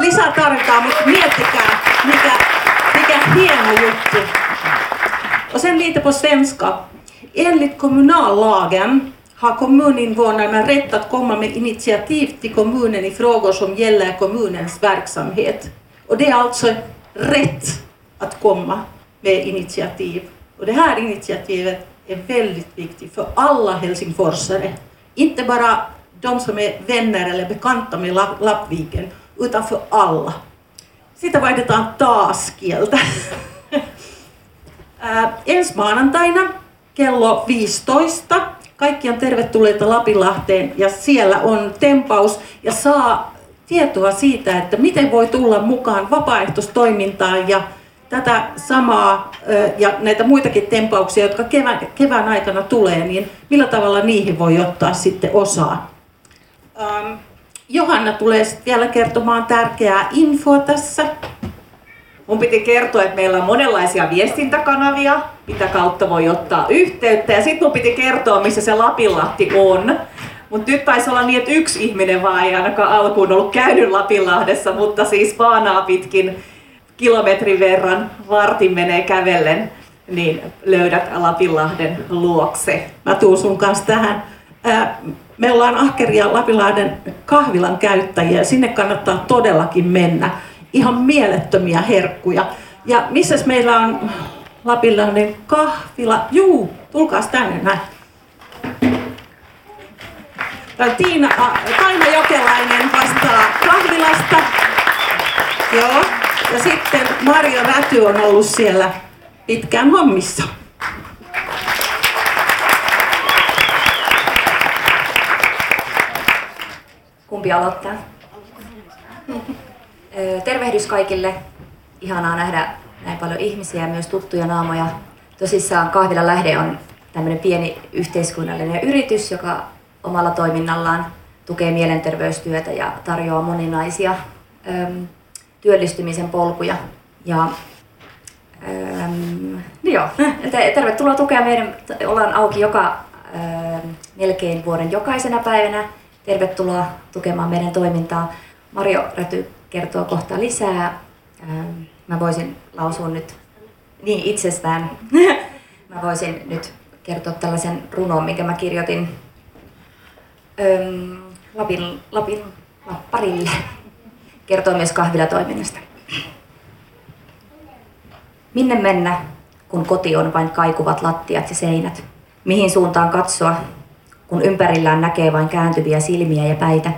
Lisää tarvitaan, mutta miettikää, mikä, mikä hieno juttu. Och sen lite på svenska. Enligt kommunallagen har kommuninvånarna rätt att komma med initiativ till kommunen i frågor som gäller kommunens verksamhet. Och det är alltså rätt att komma med initiativ. Och det här initiativet är väldigt viktigt för alla helsingforsare. Inte bara de som är vänner eller bekanta med Lappviken, utan för alla. Sitä vaihdetaan taas kieltä. [laughs] ensi maanantaina kello 15 kaikki on tervetulleita Lapinlahteen ja siellä on tempaus ja saa tietoa siitä, että miten voi tulla mukaan vapaaehtoistoimintaan ja tätä samaa ja näitä muitakin tempauksia, jotka kevään, kevään aikana tulee, niin millä tavalla niihin voi ottaa sitten osaa. Ähm, Johanna tulee sitten vielä kertomaan tärkeää infoa tässä. Mun piti kertoa, että meillä on monenlaisia viestintäkanavia, mitä kautta voi ottaa yhteyttä. Ja sitten mun piti kertoa, missä se Lapinlahti on. Mutta nyt taisi olla niin, että yksi ihminen vaan ei ainakaan alkuun ollut käynyt Lapinlahdessa, mutta siis Vaanaa pitkin kilometrin verran vartin menee kävellen, niin löydät Lapinlahden luokse. Mä tuun sun kanssa tähän. Me ollaan ahkeria Lapinlahden kahvilan käyttäjiä sinne kannattaa todellakin mennä. Ihan mielettömiä herkkuja. Ja missä meillä on Lapinlahden kahvila? Juu, tulkaas tänne näin. Tiina, Taina Jokelainen vastaa kahvilasta. Joo. Ja sitten Maria Räty on ollut siellä pitkään hommissa. Kumpi aloittaa? Tervehdys kaikille. Ihanaa nähdä näin paljon ihmisiä ja myös tuttuja naamoja. Tosissaan Kahvila Lähde on tämmöinen pieni yhteiskunnallinen yritys, joka omalla toiminnallaan tukee mielenterveystyötä ja tarjoaa moninaisia työllistymisen polkuja. Ja ähm, joo, tervetuloa tukea meidän, ollaan auki joka ähm, melkein vuoden jokaisena päivänä. Tervetuloa tukemaan meidän toimintaa. Mario Räty kertoo kohta lisää. Ähm, mä voisin lausua nyt niin itsestään. [laughs] mä voisin nyt kertoa tällaisen runon, minkä mä kirjoitin öm, Lapin, Lapin Lapparille. Kertoo myös kahvilatoiminnasta. Minne mennä, kun koti on vain kaikuvat lattiat ja seinät? Mihin suuntaan katsoa, kun ympärillään näkee vain kääntyviä silmiä ja päitä?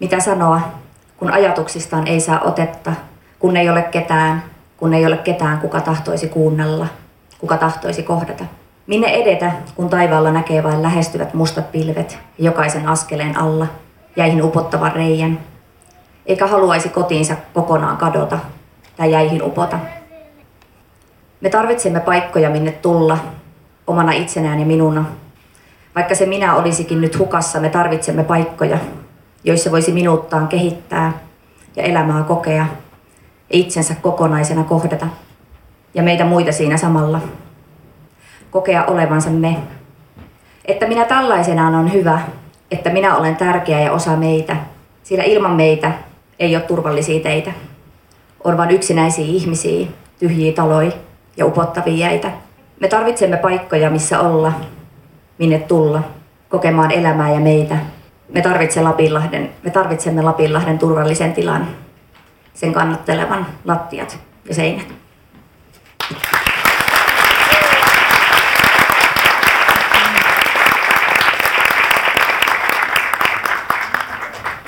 Mitä sanoa, kun ajatuksistaan ei saa otetta, kun ei ole ketään, kun ei ole ketään, kuka tahtoisi kuunnella, kuka tahtoisi kohdata? Minne edetä, kun taivaalla näkee vain lähestyvät mustat pilvet jokaisen askeleen alla jäihin upottavan reijän, eikä haluaisi kotiinsa kokonaan kadota tai jäihin upota. Me tarvitsemme paikkoja, minne tulla, omana itsenään ja minuna. Vaikka se minä olisikin nyt hukassa, me tarvitsemme paikkoja, joissa voisi minuuttaan kehittää ja elämää kokea ja itsensä kokonaisena kohdata ja meitä muita siinä samalla. Kokea olevansa me. Että minä tällaisenaan on hyvä, että minä olen tärkeä ja osa meitä, sillä ilman meitä ei ole turvallisia teitä. On vain yksinäisiä ihmisiä, tyhjiä taloja ja upottavia jäitä. Me tarvitsemme paikkoja, missä olla, minne tulla, kokemaan elämää ja meitä. Me, tarvitsemme Lapinlahden, me tarvitsemme Lapinlahden turvallisen tilan, sen kannattelevan lattiat ja seinät.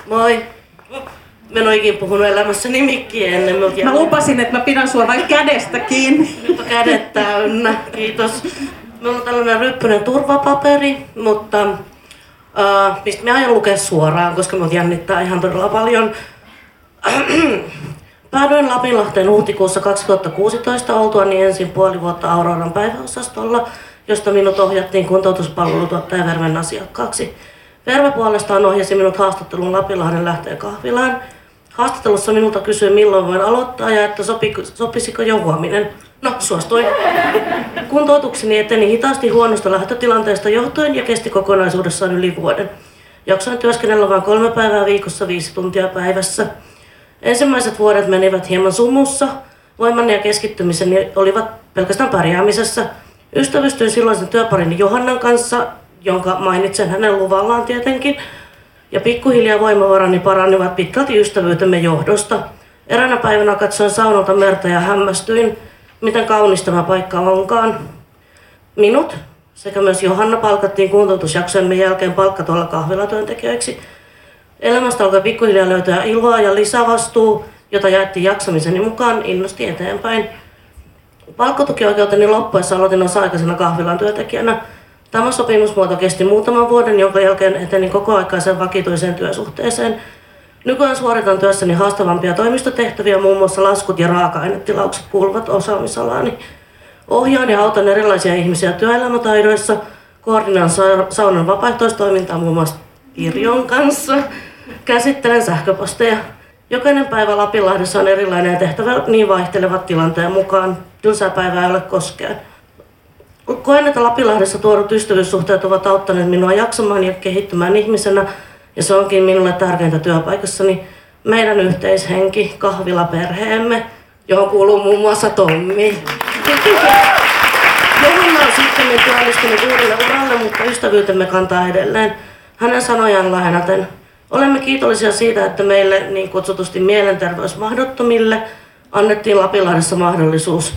Moi. Mä en oikein puhunut elämässäni mikkiä ennen. Mä, mä lupasin, että mä pidän sua vain kädestä kiinni. Nyt on kädet täynnä, kiitos. Meillä on tällainen ryppyinen turvapaperi, mutta uh, mistä mä aion lukea suoraan, koska mut jännittää ihan todella paljon. [clears throat] Päädyin Lapinlahteen huhtikuussa 2016 oltua niin ensin puoli vuotta Auroran päiväosastolla, josta minut ohjattiin kuntoutuspalvelutuottaja Verven asiakkaaksi. Verve puolestaan ohjasi minut haastattelun Lapinlahden lähteen kahvilaan. Haastattelussa minulta kysyi milloin voin aloittaa ja että sopiko, sopisiko jo huominen. No, suostuin. Kuntoutukseni eteni hitaasti huonosta lähtötilanteesta johtuen ja kesti kokonaisuudessaan yli vuoden. Jaksoin työskennellä vain kolme päivää viikossa viisi tuntia päivässä. Ensimmäiset vuodet menivät hieman sumussa. Voimani ja keskittymiseni olivat pelkästään pärjäämisessä. Ystävystyin silloisen työparini Johannan kanssa jonka mainitsen hänen luvallaan tietenkin. Ja pikkuhiljaa voimavarani parannivat pitkälti ystävyytemme johdosta. Eräänä päivänä katsoin saunalta merta ja hämmästyin, miten kaunis tämä paikka onkaan. Minut sekä myös Johanna palkattiin kuntoutusjaksojemme jälkeen palkkatuolla kahvilatyöntekijöiksi. Elämästä alkoi pikkuhiljaa löytää iloa ja lisävastuu, jota jaettiin jaksamiseni mukaan innosti eteenpäin. Palkkatukioikeuteni loppuessa aloitin osa-aikaisena kahvilan työntekijänä – Tämä sopimusmuoto kesti muutaman vuoden, jonka jälkeen eteni kokoaikaisen vakituiseen työsuhteeseen. Nykyään suoritan työssäni haastavampia toimistotehtäviä, muun muassa laskut ja raaka-ainetilaukset kuuluvat osaamisalaani. Ohjaan ja autan erilaisia ihmisiä työelämätaidoissa, koordinaan saunan vapaaehtoistoimintaa muun muassa Kirjon kanssa, käsittelen sähköposteja. Jokainen päivä Lapinlahdessa on erilainen ja tehtävä niin vaihtelevat tilanteen mukaan. Tylsää päivää ei ole koskaan. Koen, että Lapilahdessa tuodut ystävyyssuhteet ovat auttaneet minua jaksamaan ja kehittymään ihmisenä, ja se onkin minulle tärkeintä työpaikassani. Meidän yhteishenki, kahvilaperheemme, johon kuuluu muun muassa Tommi. Johanna on sitten työllistynyt uudelle uralle, mutta ystävyytemme kantaa edelleen. Hänen sanojaan lainaten. Olemme kiitollisia siitä, että meille niin kutsutusti mielenterveysmahdottomille annettiin Lapilahdessa mahdollisuus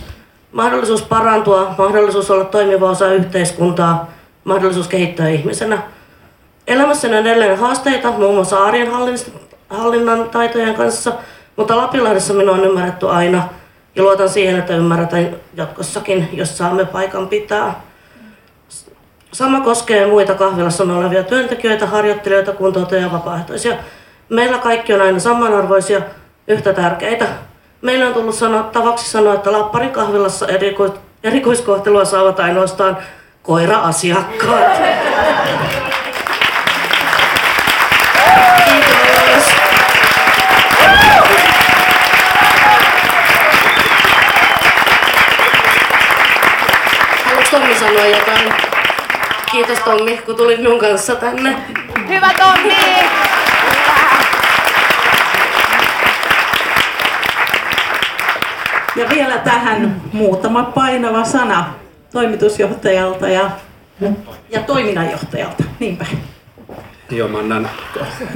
mahdollisuus parantua, mahdollisuus olla toimiva osa yhteiskuntaa, mahdollisuus kehittyä ihmisenä. Elämässä on edelleen haasteita, muun muassa arjen hallinnan taitojen kanssa, mutta Lapilahdessa minua on ymmärretty aina ja luotan siihen, että ymmärretään jatkossakin, jos saamme paikan pitää. Sama koskee muita kahvilassa olevia työntekijöitä, harjoittelijoita, kuntoutujia ja vapaaehtoisia. Meillä kaikki on aina samanarvoisia, yhtä tärkeitä. Meillä on tullut sanottavaksi sanoa, että lapparikahvilassa eriko- erikoiskohtelua saavat ainoastaan koira-asiakkaat. Kiitos Tommi, kun tulit minun kanssa tänne. Hyvä Tommi! Ja vielä tähän muutama painava sana toimitusjohtajalta ja, ja toiminnanjohtajalta. Niinpä. Joo, mä annan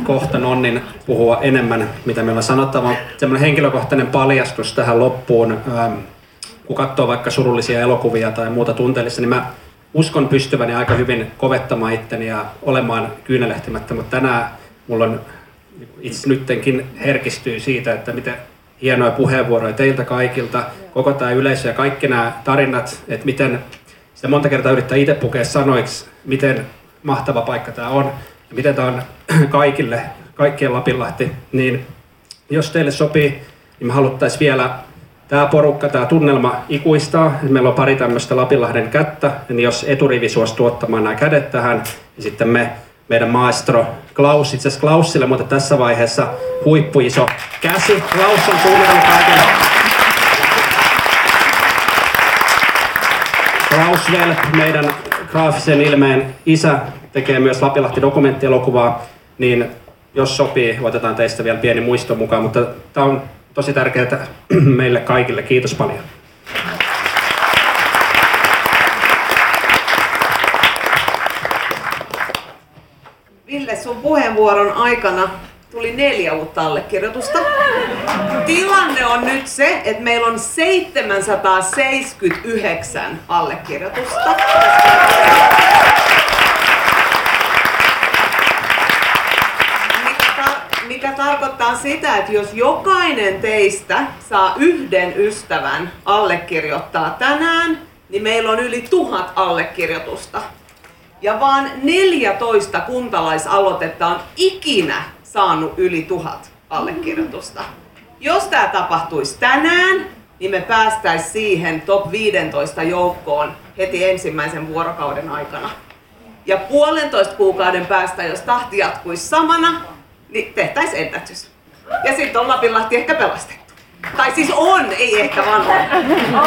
kohta Nonnin puhua enemmän, mitä meillä on sanottavaa. Semmoinen henkilökohtainen paljastus tähän loppuun. Ähm, kun katsoo vaikka surullisia elokuvia tai muuta tunteellista, niin mä uskon pystyväni aika hyvin kovettamaan itteni ja olemaan kyynelehtimättä, mutta tänään mulla on itse nyttenkin herkistyy siitä, että miten hienoja puheenvuoroja teiltä kaikilta, koko tämä yleisö ja kaikki nämä tarinat, että miten sitä monta kertaa yrittää itse pukea sanoiksi, miten mahtava paikka tämä on ja miten tämä on [clears throat] kaikille, kaikkien Lapinlahti, niin jos teille sopii, niin me haluttaisiin vielä tämä porukka, tämä tunnelma ikuistaa. Meillä on pari tämmöistä Lapinlahden kättä, niin jos eturivi suostuu ottamaan nämä kädet tähän, niin sitten me, meidän maestro Klaus, itse Klausille, mutta tässä vaiheessa huippuiso käsi. Klaus on suunnitellut kaikille. Klaus Velp, meidän graafisen ilmeen isä, tekee myös Lapilahti dokumenttielokuvaa, niin jos sopii, otetaan teistä vielä pieni muisto mukaan, mutta tämä on tosi tärkeää meille kaikille. Kiitos paljon. Ville, sun puheenvuoron aikana tuli neljä uutta allekirjoitusta. Tilanne on nyt se, että meillä on 779 allekirjoitusta. Mikä, mikä tarkoittaa sitä, että jos jokainen teistä saa yhden ystävän allekirjoittaa tänään, niin meillä on yli tuhat allekirjoitusta. Ja vaan 14 kuntalaisaloitetta on ikinä saanut yli tuhat allekirjoitusta. Jos tämä tapahtuisi tänään, niin me päästäisiin siihen top 15 joukkoon heti ensimmäisen vuorokauden aikana. Ja puolentoista kuukauden päästä, jos tahti jatkuisi samana, niin tehtäisiin ennätys. Ja sitten on Lapinlahti ehkä pelastettu. Tai siis on, ei ehkä vaan on.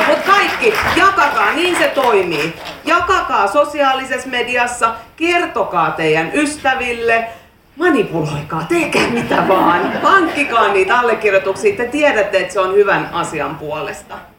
Mutta kaikki, jakakaa, niin se toimii. Jakakaa sosiaalisessa mediassa, kertokaa teidän ystäville, manipuloikaa, tehkää mitä vaan. Hankkikaa niitä allekirjoituksia, te tiedätte, että se on hyvän asian puolesta.